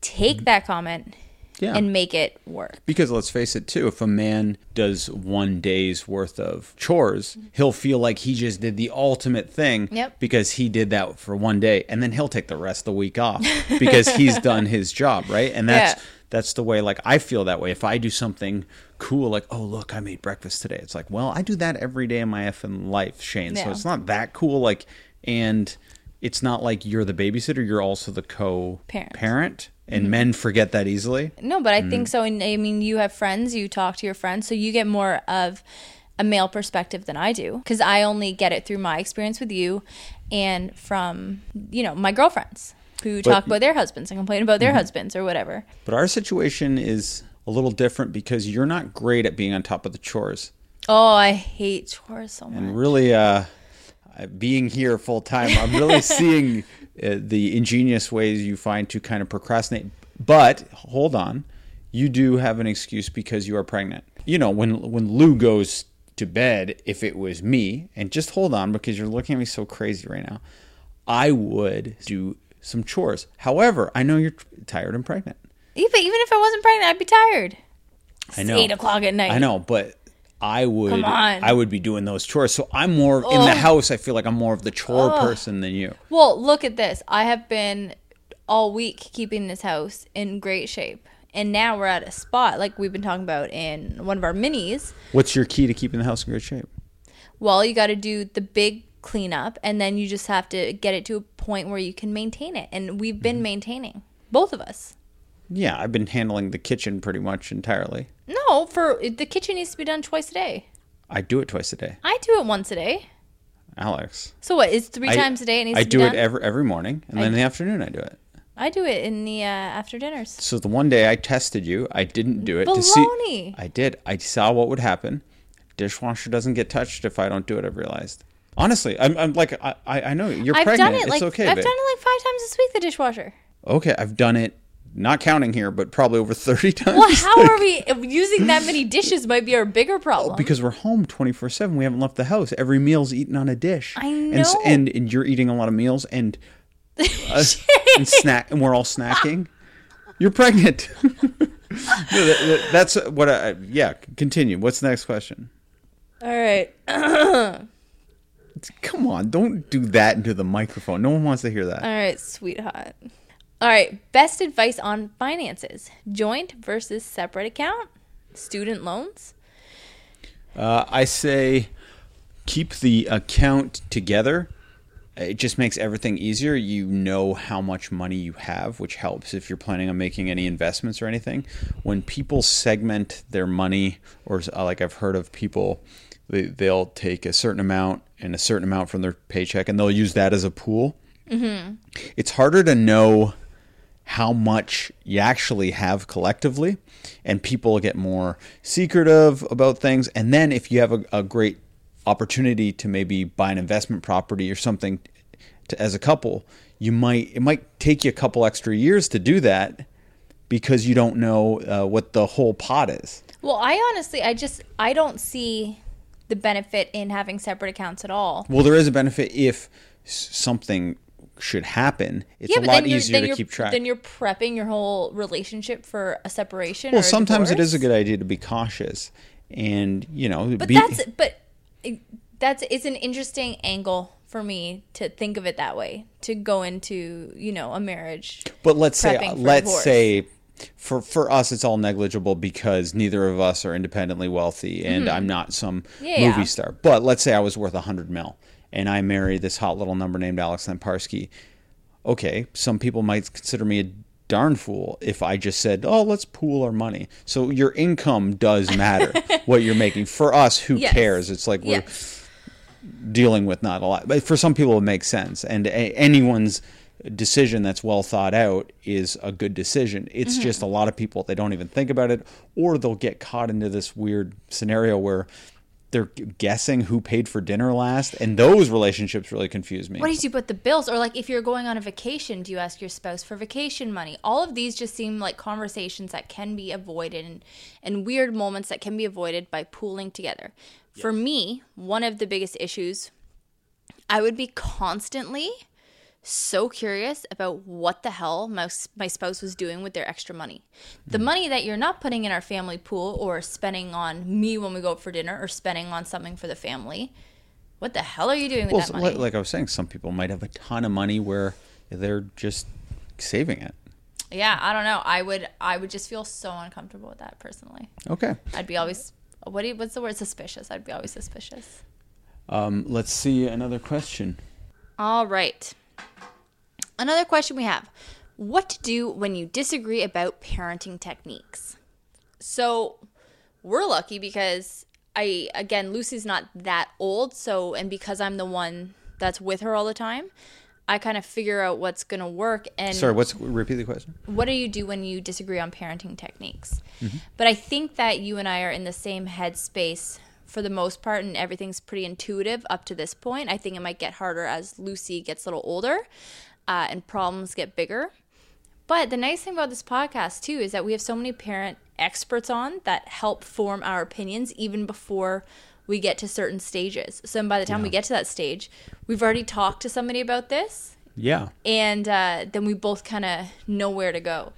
take mm-hmm. that comment Yeah. and make it work. Because let's face it, too, if a man does one day's worth of chores, mm-hmm. he'll feel like he just did the ultimate thing Yep. because he did that for one day, and then he'll take the rest of the week off because he's done his job, right? And that's Yeah. That's the way. Like I feel that way. If I do something cool, like oh look, I made breakfast today. It's like well, I do that every day in my effing life, Shane. So it's not that cool. Like, and it's not like you're the babysitter. You're also the co-parent, Parent. and men forget that easily. No, but I Mm. think so. And I mean, you have friends, you talk to your friends, so you get more of a male perspective than I do because I only get it through my experience with you and from, you know, my girlfriends who talk about their husbands and complain about their Mm-hmm. husbands or whatever. But our situation is a little different because you're not great at being on top of the chores. Oh, I hate chores so much. And really, uh, being here full time, I'm really seeing uh, the ingenious ways you find to kind of procrastinate. But hold on, you do have an excuse because you are pregnant. You know, when when Lou goes to bed, if it was me, and just hold on because you're looking at me so crazy right now, I would do some chores. However, I know you're tired and pregnant. Even even if I wasn't pregnant, I'd be tired. I know. eight o'clock at night. I know, but I would. I would be doing those chores. So I'm more in the oh. house. I feel like I'm more of the chore person than you. Well, look at this. I have been all week keeping this house in great shape. And now we're at a spot like we've been talking about in one of our minis. What's your key to keeping the house in good shape? Well, you got to do the big cleanup and then you just have to get it to a point where you can maintain it. And we've been maintaining, both of us. Yeah, I've been handling the kitchen pretty much entirely. No, for the kitchen needs to be done twice a day. I do it twice a day, I do it once a day. Alex. So what? Is three I- times a day it needs I to be do it every every morning, and then in the afternoon I do it. I do it in the uh, after dinners. So the one day I tested you, I didn't do it to Baloney. see. I did. I saw what would happen. Dishwasher doesn't get touched if I don't do it. I've realized. Honestly, I'm, I'm like I, I know you're I've pregnant. done it like it's okay, I've babe. done it like five times this week. The dishwasher. Okay, I've done it, not counting here, but probably over 30 times. Well, how are we using that many dishes? Might be our bigger problem. Because we're home 24 7. We haven't left the house. Every meal's eaten on a dish. I And, know. and, and you're eating a lot of meals and, uh, and snack, and we're all snacking. You're pregnant. No, that- that- that's what I, yeah, continue. What's the next question? All right. Come on, don't do that into the microphone. No one wants to hear that. All right, sweetheart. All right, best advice on finances: joint versus separate account, student loans. Uh, I say keep the account together. It just makes everything easier. You know how much money you have, which helps if you're planning on making any investments or anything. When people segment their money, or uh, like I've heard of people, they, they'll take a certain amount and a certain amount from their paycheck and they'll use that as a pool. Mm-hmm. It's harder to know how much you actually have collectively and people get more secretive about things and then if you have a, a great opportunity to maybe buy an investment property or something to, as a couple you might it might take you a couple extra years to do that because you don't know uh, what the whole pot is Well, I honestly, I just, I don't see the benefit in having separate accounts at all. well there is a benefit if something should happen it's a lot easier to keep track Then you're prepping your whole relationship for a separation. or well sometimes it is a good idea to be cautious and you know But be, that's but that's it's an interesting angle for me to think of it that way. To go into you know a marriage. But let's say let's say for for us it's all negligible because neither of us are independently wealthy and I'm not some Mm-hmm. Yeah, movie star. But let's say I was worth a hundred mil and I marry this hot little number named Alex Lamparski. Okay, some people might consider me a darn fool if I just said, "Oh, let's pool our money." So your income does matter what you're making. For us, who Yes. cares? It's like we're Yes. dealing with not a lot. But for some people, it makes sense. And a- anyone's decision that's well thought out is a good decision. It's mm-hmm. just a lot of people, they don't even think about it, or they'll get caught into this weird scenario where they're guessing who paid for dinner last. And those relationships really confuse me. What do you do but the bills? Or like if you're going on a vacation, do you ask your spouse for vacation money? All of these just seem like conversations that can be avoided and, and weird moments that can be avoided by pooling together. For me, one of the biggest issues, I would be constantly so curious about what the hell my, my spouse was doing with their extra money. The money that you're not putting in our family pool or spending on me when we go out for dinner or spending on something for the family. What the hell are you doing with Well, that money? like, like I was saying, some people might have a ton of money where they're just saving it. yeah, I don't know. I would I would just feel so uncomfortable with that personally. Okay. I'd be always what do you, what's the word suspicious? I'd be always suspicious. Um, let's see another question. All right. Another question we have What to do when you disagree about parenting techniques? So, we're lucky because I, again, Lucy's not that old. So, and because I'm the one that's with her all the time, I kind of figure out what's going to work. And Sorry, what's repeat the question? what do you do when you disagree on parenting techniques? Mm-hmm. But I think that you and I are in the same headspace for the most part, and everything's pretty intuitive up to this point. I think it might get harder as Lucy gets a little older uh, and problems get bigger. But the nice thing about this podcast, too, is that we have so many parent experts on that help form our opinions even before we get to certain stages. So by the time we get to that stage, we've already talked to somebody about this, Yeah. and uh, then we both kind of know where to go.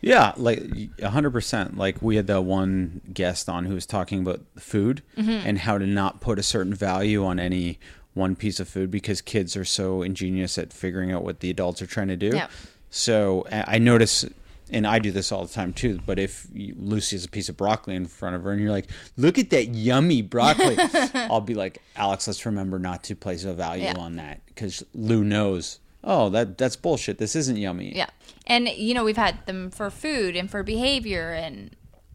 Yeah, like a hundred percent. Like we had that one guest on who was talking about food Mm-hmm. and how to not put a certain value on any one piece of food because kids are so ingenious at figuring out what the adults are trying to do. Yeah. So I I notice, and I do this all the time too. But if you, Lucy has a piece of broccoli in front of her and you're like, "Look at that yummy broccoli," I'll be like, "Alex, let's remember not to place a value Yeah. on that because Lou knows." Oh, that that's bullshit. This isn't yummy. Yeah. And, you know, we've had them for food and for behavior and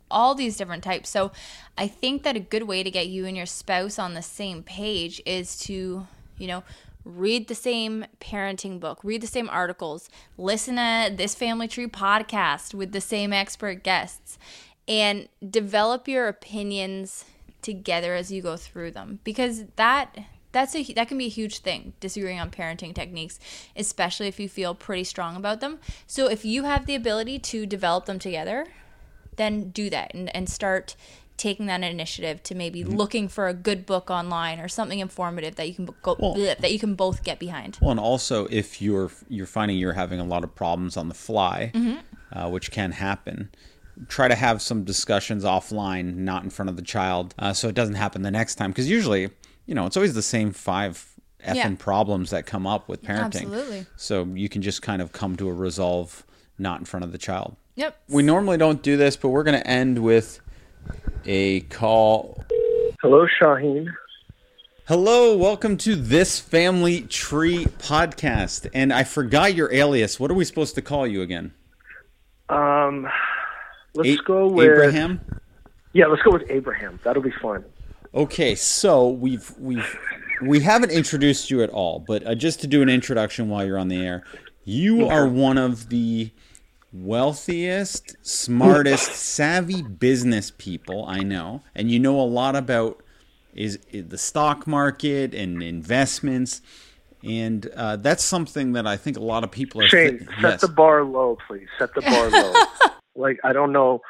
all these different types. So I think that a good way to get you and your spouse on the same page is to, you know, read the same parenting book, read the same articles, listen to this Family Tree podcast with the same expert guests, and develop your opinions together as you go through them because that that's a that can be a huge thing disagreeing on parenting techniques especially if you feel pretty strong about them. So if you have the ability to develop them together then do that and, and start taking that initiative to maybe looking for a good book online or something informative that you can go, Well- bleh, that you can both get behind. Well, and also if you're you're finding you're having a lot of problems on the fly, uh, which can happen, try to have some discussions offline, not in front of the child, uh, so it doesn't happen the next time. Because usually, you know, it's always the same five effing Yeah. problems that come up with parenting. Absolutely. So you can just kind of come to a resolve, not in front of the child. yep We normally don't do this, but we're going to end with a call. Hello, Shaheen. Hello, welcome to this Family Tree podcast. And I forgot your alias. What are we supposed to call you again? Um, let's A- go with Abraham. Yeah, let's go with Abraham. That'll be fun. Okay, so we've we've we haven't introduced you at all, but uh, just to do an introduction while you're on the air, you are one of the wealthiest, smartest, savvy business people I know, and you know a lot about is, is the stock market and investments, and uh, that's something that I think a lot of people are. Shane, thi- set yes. the bar low, please. Set the bar low. like I don't know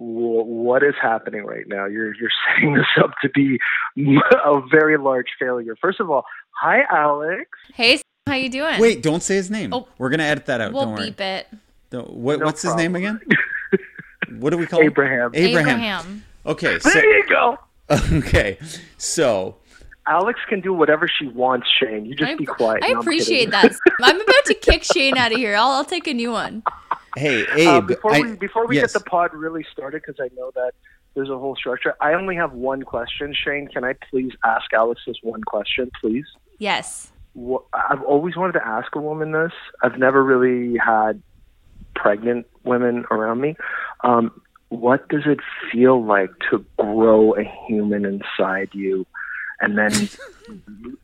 what is happening right now. You're you're setting this up to be a very large failure. First of all, hi, Alex. hey how you doing Wait, don't say his name. Oh. We're gonna edit that out. we'll don't worry. beep it Don't- what, No what's his name again? What do we call him? Abraham. Abraham. abraham Okay, so There you go. okay, so Alex can do whatever she wants, Shane. You just I, be quiet. I No, I'm appreciate that. I'm about to kick Shane out of here. I'll, I'll take a new one. Hey, Abe. Uh, before I- we before we yes. get the pod really started, because I know that there's a whole structure. I only have one question, Shane. Can I please ask Alex this one question, please? Yes. Wha- I've always wanted to ask a woman this. I've never really had pregnant women around me. Um, what does it feel like to grow a human inside you and then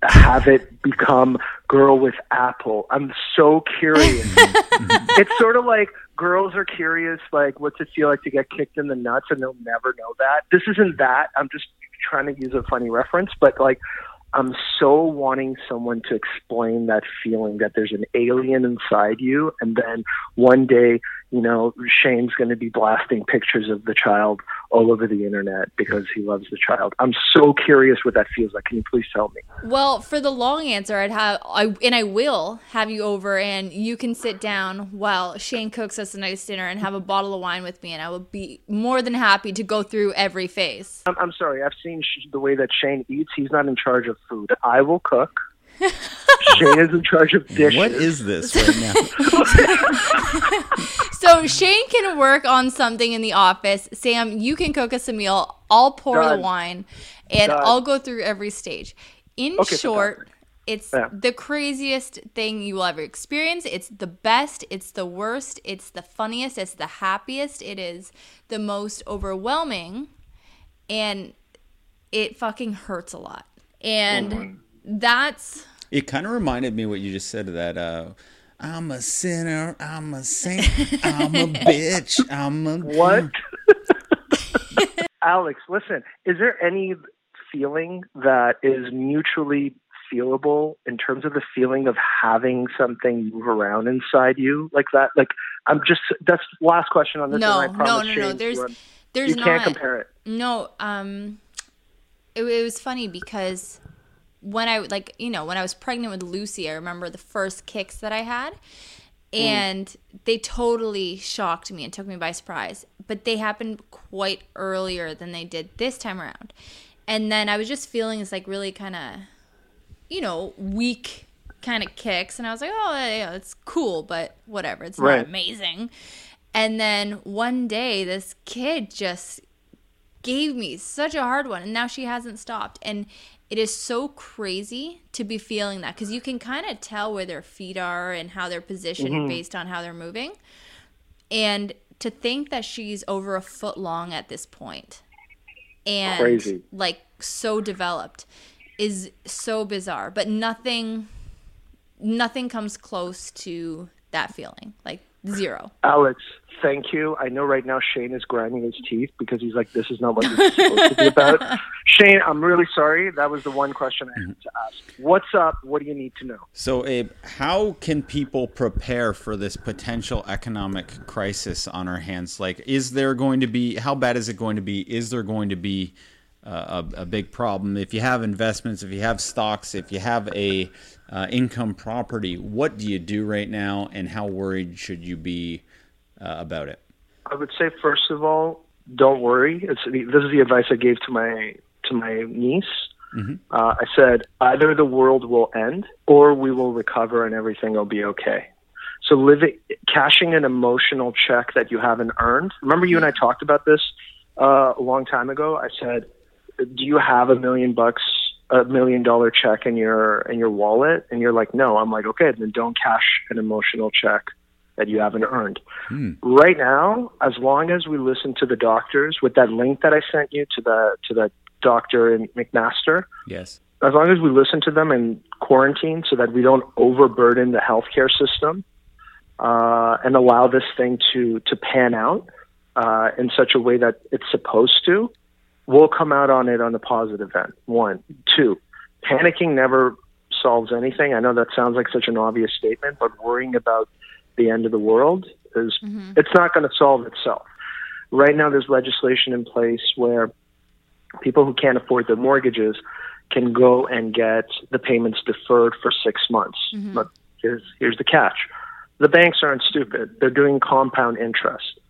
have it become girl with apple? I'm so curious. it's sort of like girls are curious, like, what's it feel like to get kicked in the nuts, and they'll never know that. This isn't that. I'm just trying to use a funny reference, but like, I'm so wanting someone to explain that feeling that there's an alien inside you, and then one day, you know, Shane's going to be blasting pictures of the child all over the internet because he loves the child. I'm so curious what that feels like. Can you please tell me? Well, for the long answer, I'd have I and I will have you over, and you can sit down while Shane cooks us a nice dinner and have a bottle of wine with me, and I will be more than happy to go through every phase. I'm, I'm sorry. I've seen sh- the way that Shane eats. He's not in charge of food. I will cook. Shane is in charge of dishes. What is this right now? So Shane can work on something in the office. Sam, you can cook us a meal. I'll pour Done. the wine, and Done. I'll go through every stage. In Okay, short, fantastic. it's Yeah. the craziest thing you will ever experience. It's the best. It's the worst. It's the funniest. It's the happiest. It is the most overwhelming, and it fucking hurts a lot. And oh that's It kind of reminded me what you just said that uh, I'm a sinner, I'm a saint, I'm a bitch, I'm a What? Alex, listen, is there any feeling that is mutually feelable in terms of the feeling of having something move around inside you like that? Like, I'm just, that's last question on this. no, and I no, promise no, no. Shane, There's, we're- there's you not. can't compare it. No, um, it, it was funny because when I like you know when I was pregnant with Lucy, I remember the first kicks that I had, mm. and they totally shocked me and took me by surprise. But they happened quite earlier than they did this time around, and then I was just feeling this like really kind of, you know, weak kind of kicks, and I was like, oh, yeah, it's cool, but whatever, it's Right. not amazing. And then one day, this kid just gave me such a hard one and now she hasn't stopped and it is so crazy to be feeling that because you can kind of tell where their feet are and how they're positioned mm-hmm. based on how they're moving. And to think that she's over a foot long at this point and Crazy. like so developed is so bizarre but nothing nothing comes close to that feeling like zero. Alex, thank you. I know right now Shane is grinding his teeth because he's like, this is not what this is supposed to be about. Shane, I'm really sorry. That was the one question I had to ask. What's up? What do you need to know? So, Abe, how can people prepare for this potential economic crisis on our hands? Like, is there going to be, how bad is it going to be? Is there going to be uh, a, a big problem? If you have investments, if you have stocks, if you have a uh, income property, what do you do right now, and how worried should you be uh, about it? I would say first of all, don't worry. It's this is the advice I gave to my to my niece. Uh, I said either the world will end or we will recover and everything will be okay. So living, cashing an emotional check that you haven't earned. Remember, you and I talked about this uh, a long time ago. I said, "Do you have a million bucks, a million dollar check in your in your wallet?" And you're like, "No." I'm like, "Okay, then don't cash an emotional check that you haven't earned." right now, as long as we listen to the doctors with that link that I sent you to the to the doctor in McMaster, Yes. as long as we listen to them and quarantine so that we don't overburden the healthcare system uh, and allow this thing to to pan out uh, in such a way that it's supposed to, we'll come out on it on the positive end. One, two, panicking never solves anything. I know that sounds like such an obvious statement, but worrying about the end of the world is it's not going to solve itself. Right now, there's legislation in place where people who can't afford their mortgages can go and get the payments deferred for six months. But here's here's the catch: the banks aren't stupid; they're doing compound interest.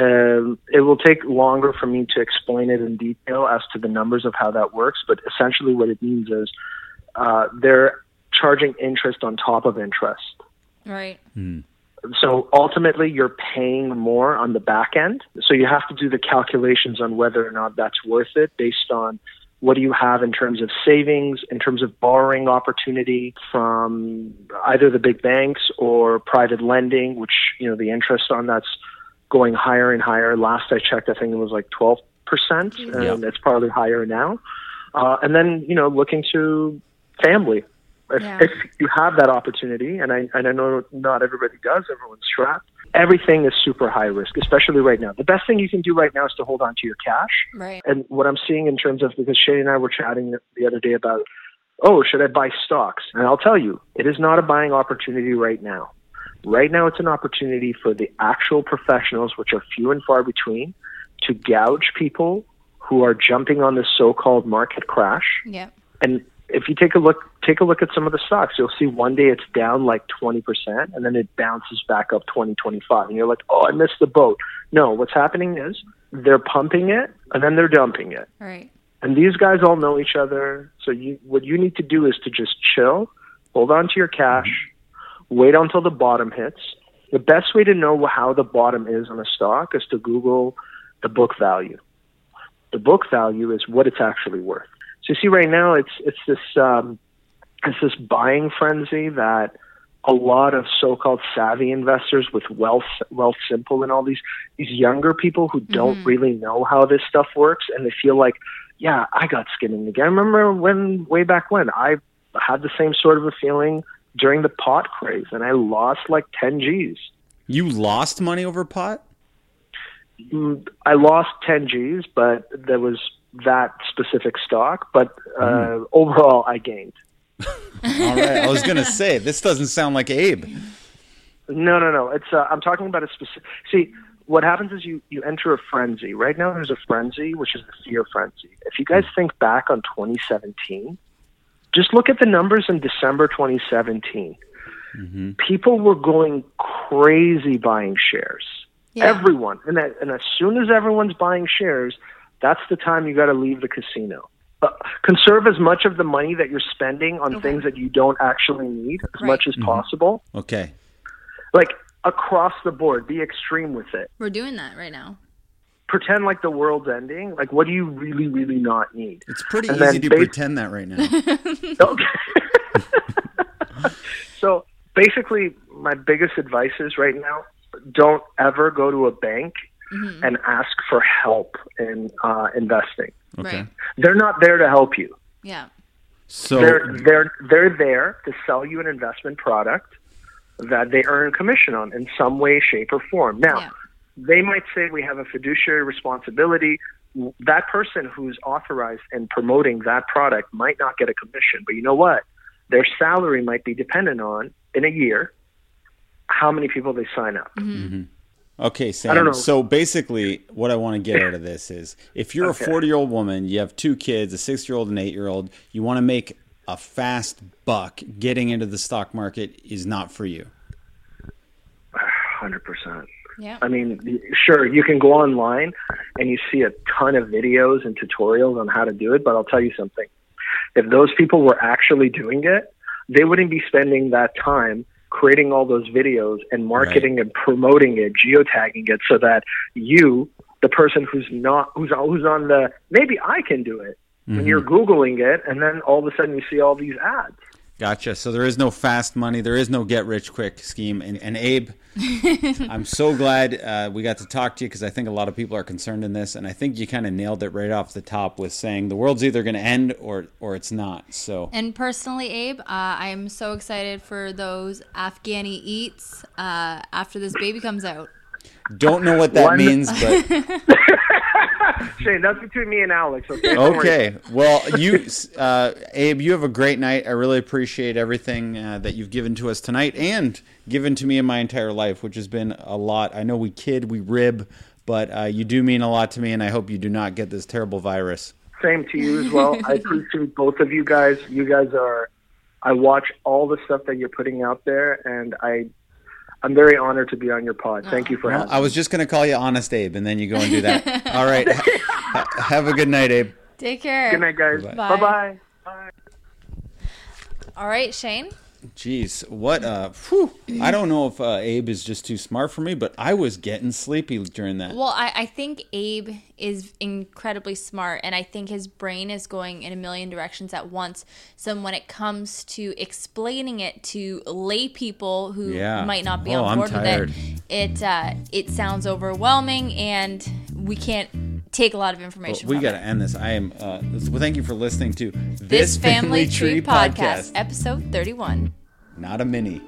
Um, it will take longer for me to explain it in detail as to the numbers of how that works, but essentially what it means is uh, they're charging interest on top of interest. right So ultimately, you're paying more on the back end. So you have to do the calculations on whether or not that's worth it based on what do you have in terms of savings, in terms of borrowing opportunity from either the big banks or private lending, which, you know, the interest on that's going higher and higher. Last I checked, I think it was like 12%, and it's probably higher now. Uh, and then, you know, looking to family. If, Yeah. if you have that opportunity, and I, and I know not everybody does, everyone's strapped, everything is super high risk, especially right now. The best thing you can do right now is to hold on to your cash. right And what I'm seeing in terms of, because Shane and I were chatting the other day about, oh, should I buy stocks? And I'll tell you, it is not a buying opportunity right now. Right now, it's an opportunity for the actual professionals, which are few and far between, to gouge people who are jumping on the so-called market crash. Yeah. And if you take a look, take a look at some of the stocks, you'll see one day it's down like 20% and then it bounces back up 20, 25. And you're like, oh, I missed the boat. No, what's happening is they're pumping it and then they're dumping it. Right. And these guys all know each other. So you, what you need to do is to just chill, hold on to your cash, wait until the bottom hits. The best way to know how the bottom is on a stock is to Google the book value. The book value is what it's actually worth. So you see, right now it's it's this um, it's this buying frenzy that a lot of so-called savvy investors with wealth wealth simple and all these these younger people who don't really know how this stuff works and they feel like yeah i got skin in the game. I remember when way back when i had the same sort of a feeling during the pot craze and i lost like 10 g's. You lost money over pot? Mm, i lost 10 g's but there was that specific stock but uh, overall i gained All right. I was going to say, this doesn't sound like Abe. No, no, no. It's uh, I'm talking about a specific. See, what happens is you you enter a frenzy. Right now, there's a frenzy, which is the fear frenzy. If you guys think back on 2017, just look at the numbers in December 2017. People were going crazy buying shares. Yeah. Everyone, and that, and as soon as everyone's buying shares, that's the time you got to leave the casino. Uh, conserve as much of the money that you're spending on Okay. things that you don't actually need as Right. much as possible Okay. like across the board be extreme with it We're doing that right now. pretend like the world's ending like what do you really really not need It's pretty And easy to bas- pretend that right now. okay. so basically my biggest advice is right now don't ever go to a bank Mm-hmm. and ask for help in uh, investing Okay. Right. they're not there to help you Yeah. So, they're they're they're there to sell you an investment product that they earn commission on in some way, shape, or form. Now, Yeah. they might say we have a fiduciary responsibility. That person who's authorized in promoting that product might not get a commission, but you know what? Their salary might be dependent on in a year how many people they sign up. Mm-hmm. Mm-hmm. Okay, I don't Sam. know. So basically, what I want to get out of this is if you're Okay. a 40 year old woman, you have two kids, a six year old and eight year old, you want to make a fast buck, getting into the stock market is not for you. Hundred percent. Yeah. I mean, sure, you can go online and you see a ton of videos and tutorials on how to do it, but I'll tell you something. If those people were actually doing it, they wouldn't be spending that time creating all those videos and marketing and promoting it, geotagging it so that you, the person who's not who's who's on the maybe I can do it. When mm-hmm. you're googling it and then all of a sudden you see all these ads. Gotcha. So there is no fast money. There is no get rich quick scheme. And, and Abe, I'm so glad uh, we got to talk to you because I think a lot of people are concerned in this, and I think you kind of nailed it right off the top with saying the world's either going to end or or it's not. So And personally, Abe, uh, I'm so excited for those Afghani eats uh, after this baby comes out. don't know what that One- means, but Shane, that's between me and Alex. Okay. Okay. Well, you, uh, Abe, you have a great night. I really appreciate everything uh, that you've given to us tonight and given to me in my entire life, which has been a lot. I know we kid, we rib, but uh, you do mean a lot to me, and I hope you do not get this terrible virus. Same to you as well. I appreciate both of you guys. You guys are. I watch all the stuff that you're putting out there, and I, I'm very honored to be on your pod. Thank you for Well, having. I was just going to call you Honest Abe, and then you go and do that. All right. Ha- have a good night, Abe. Take care. Good night, guys. Bye. Bye bye. All right, Shane. Jeez, what? Uh, whew. I don't know if uh, Abe is just too smart for me, but I was getting sleepy during that. Well, I, I think Abe is incredibly smart, and I think his brain is going in a million directions at once. So when it comes to explaining it to lay people who Yeah. might not be Oh, on I'm board with it, it uh, it sounds overwhelming, and we can't take a lot of Well, information. we got to end this. I am. Uh, well, thank you for listening to This Family Tree podcast, episode thirty-one. Not a mini.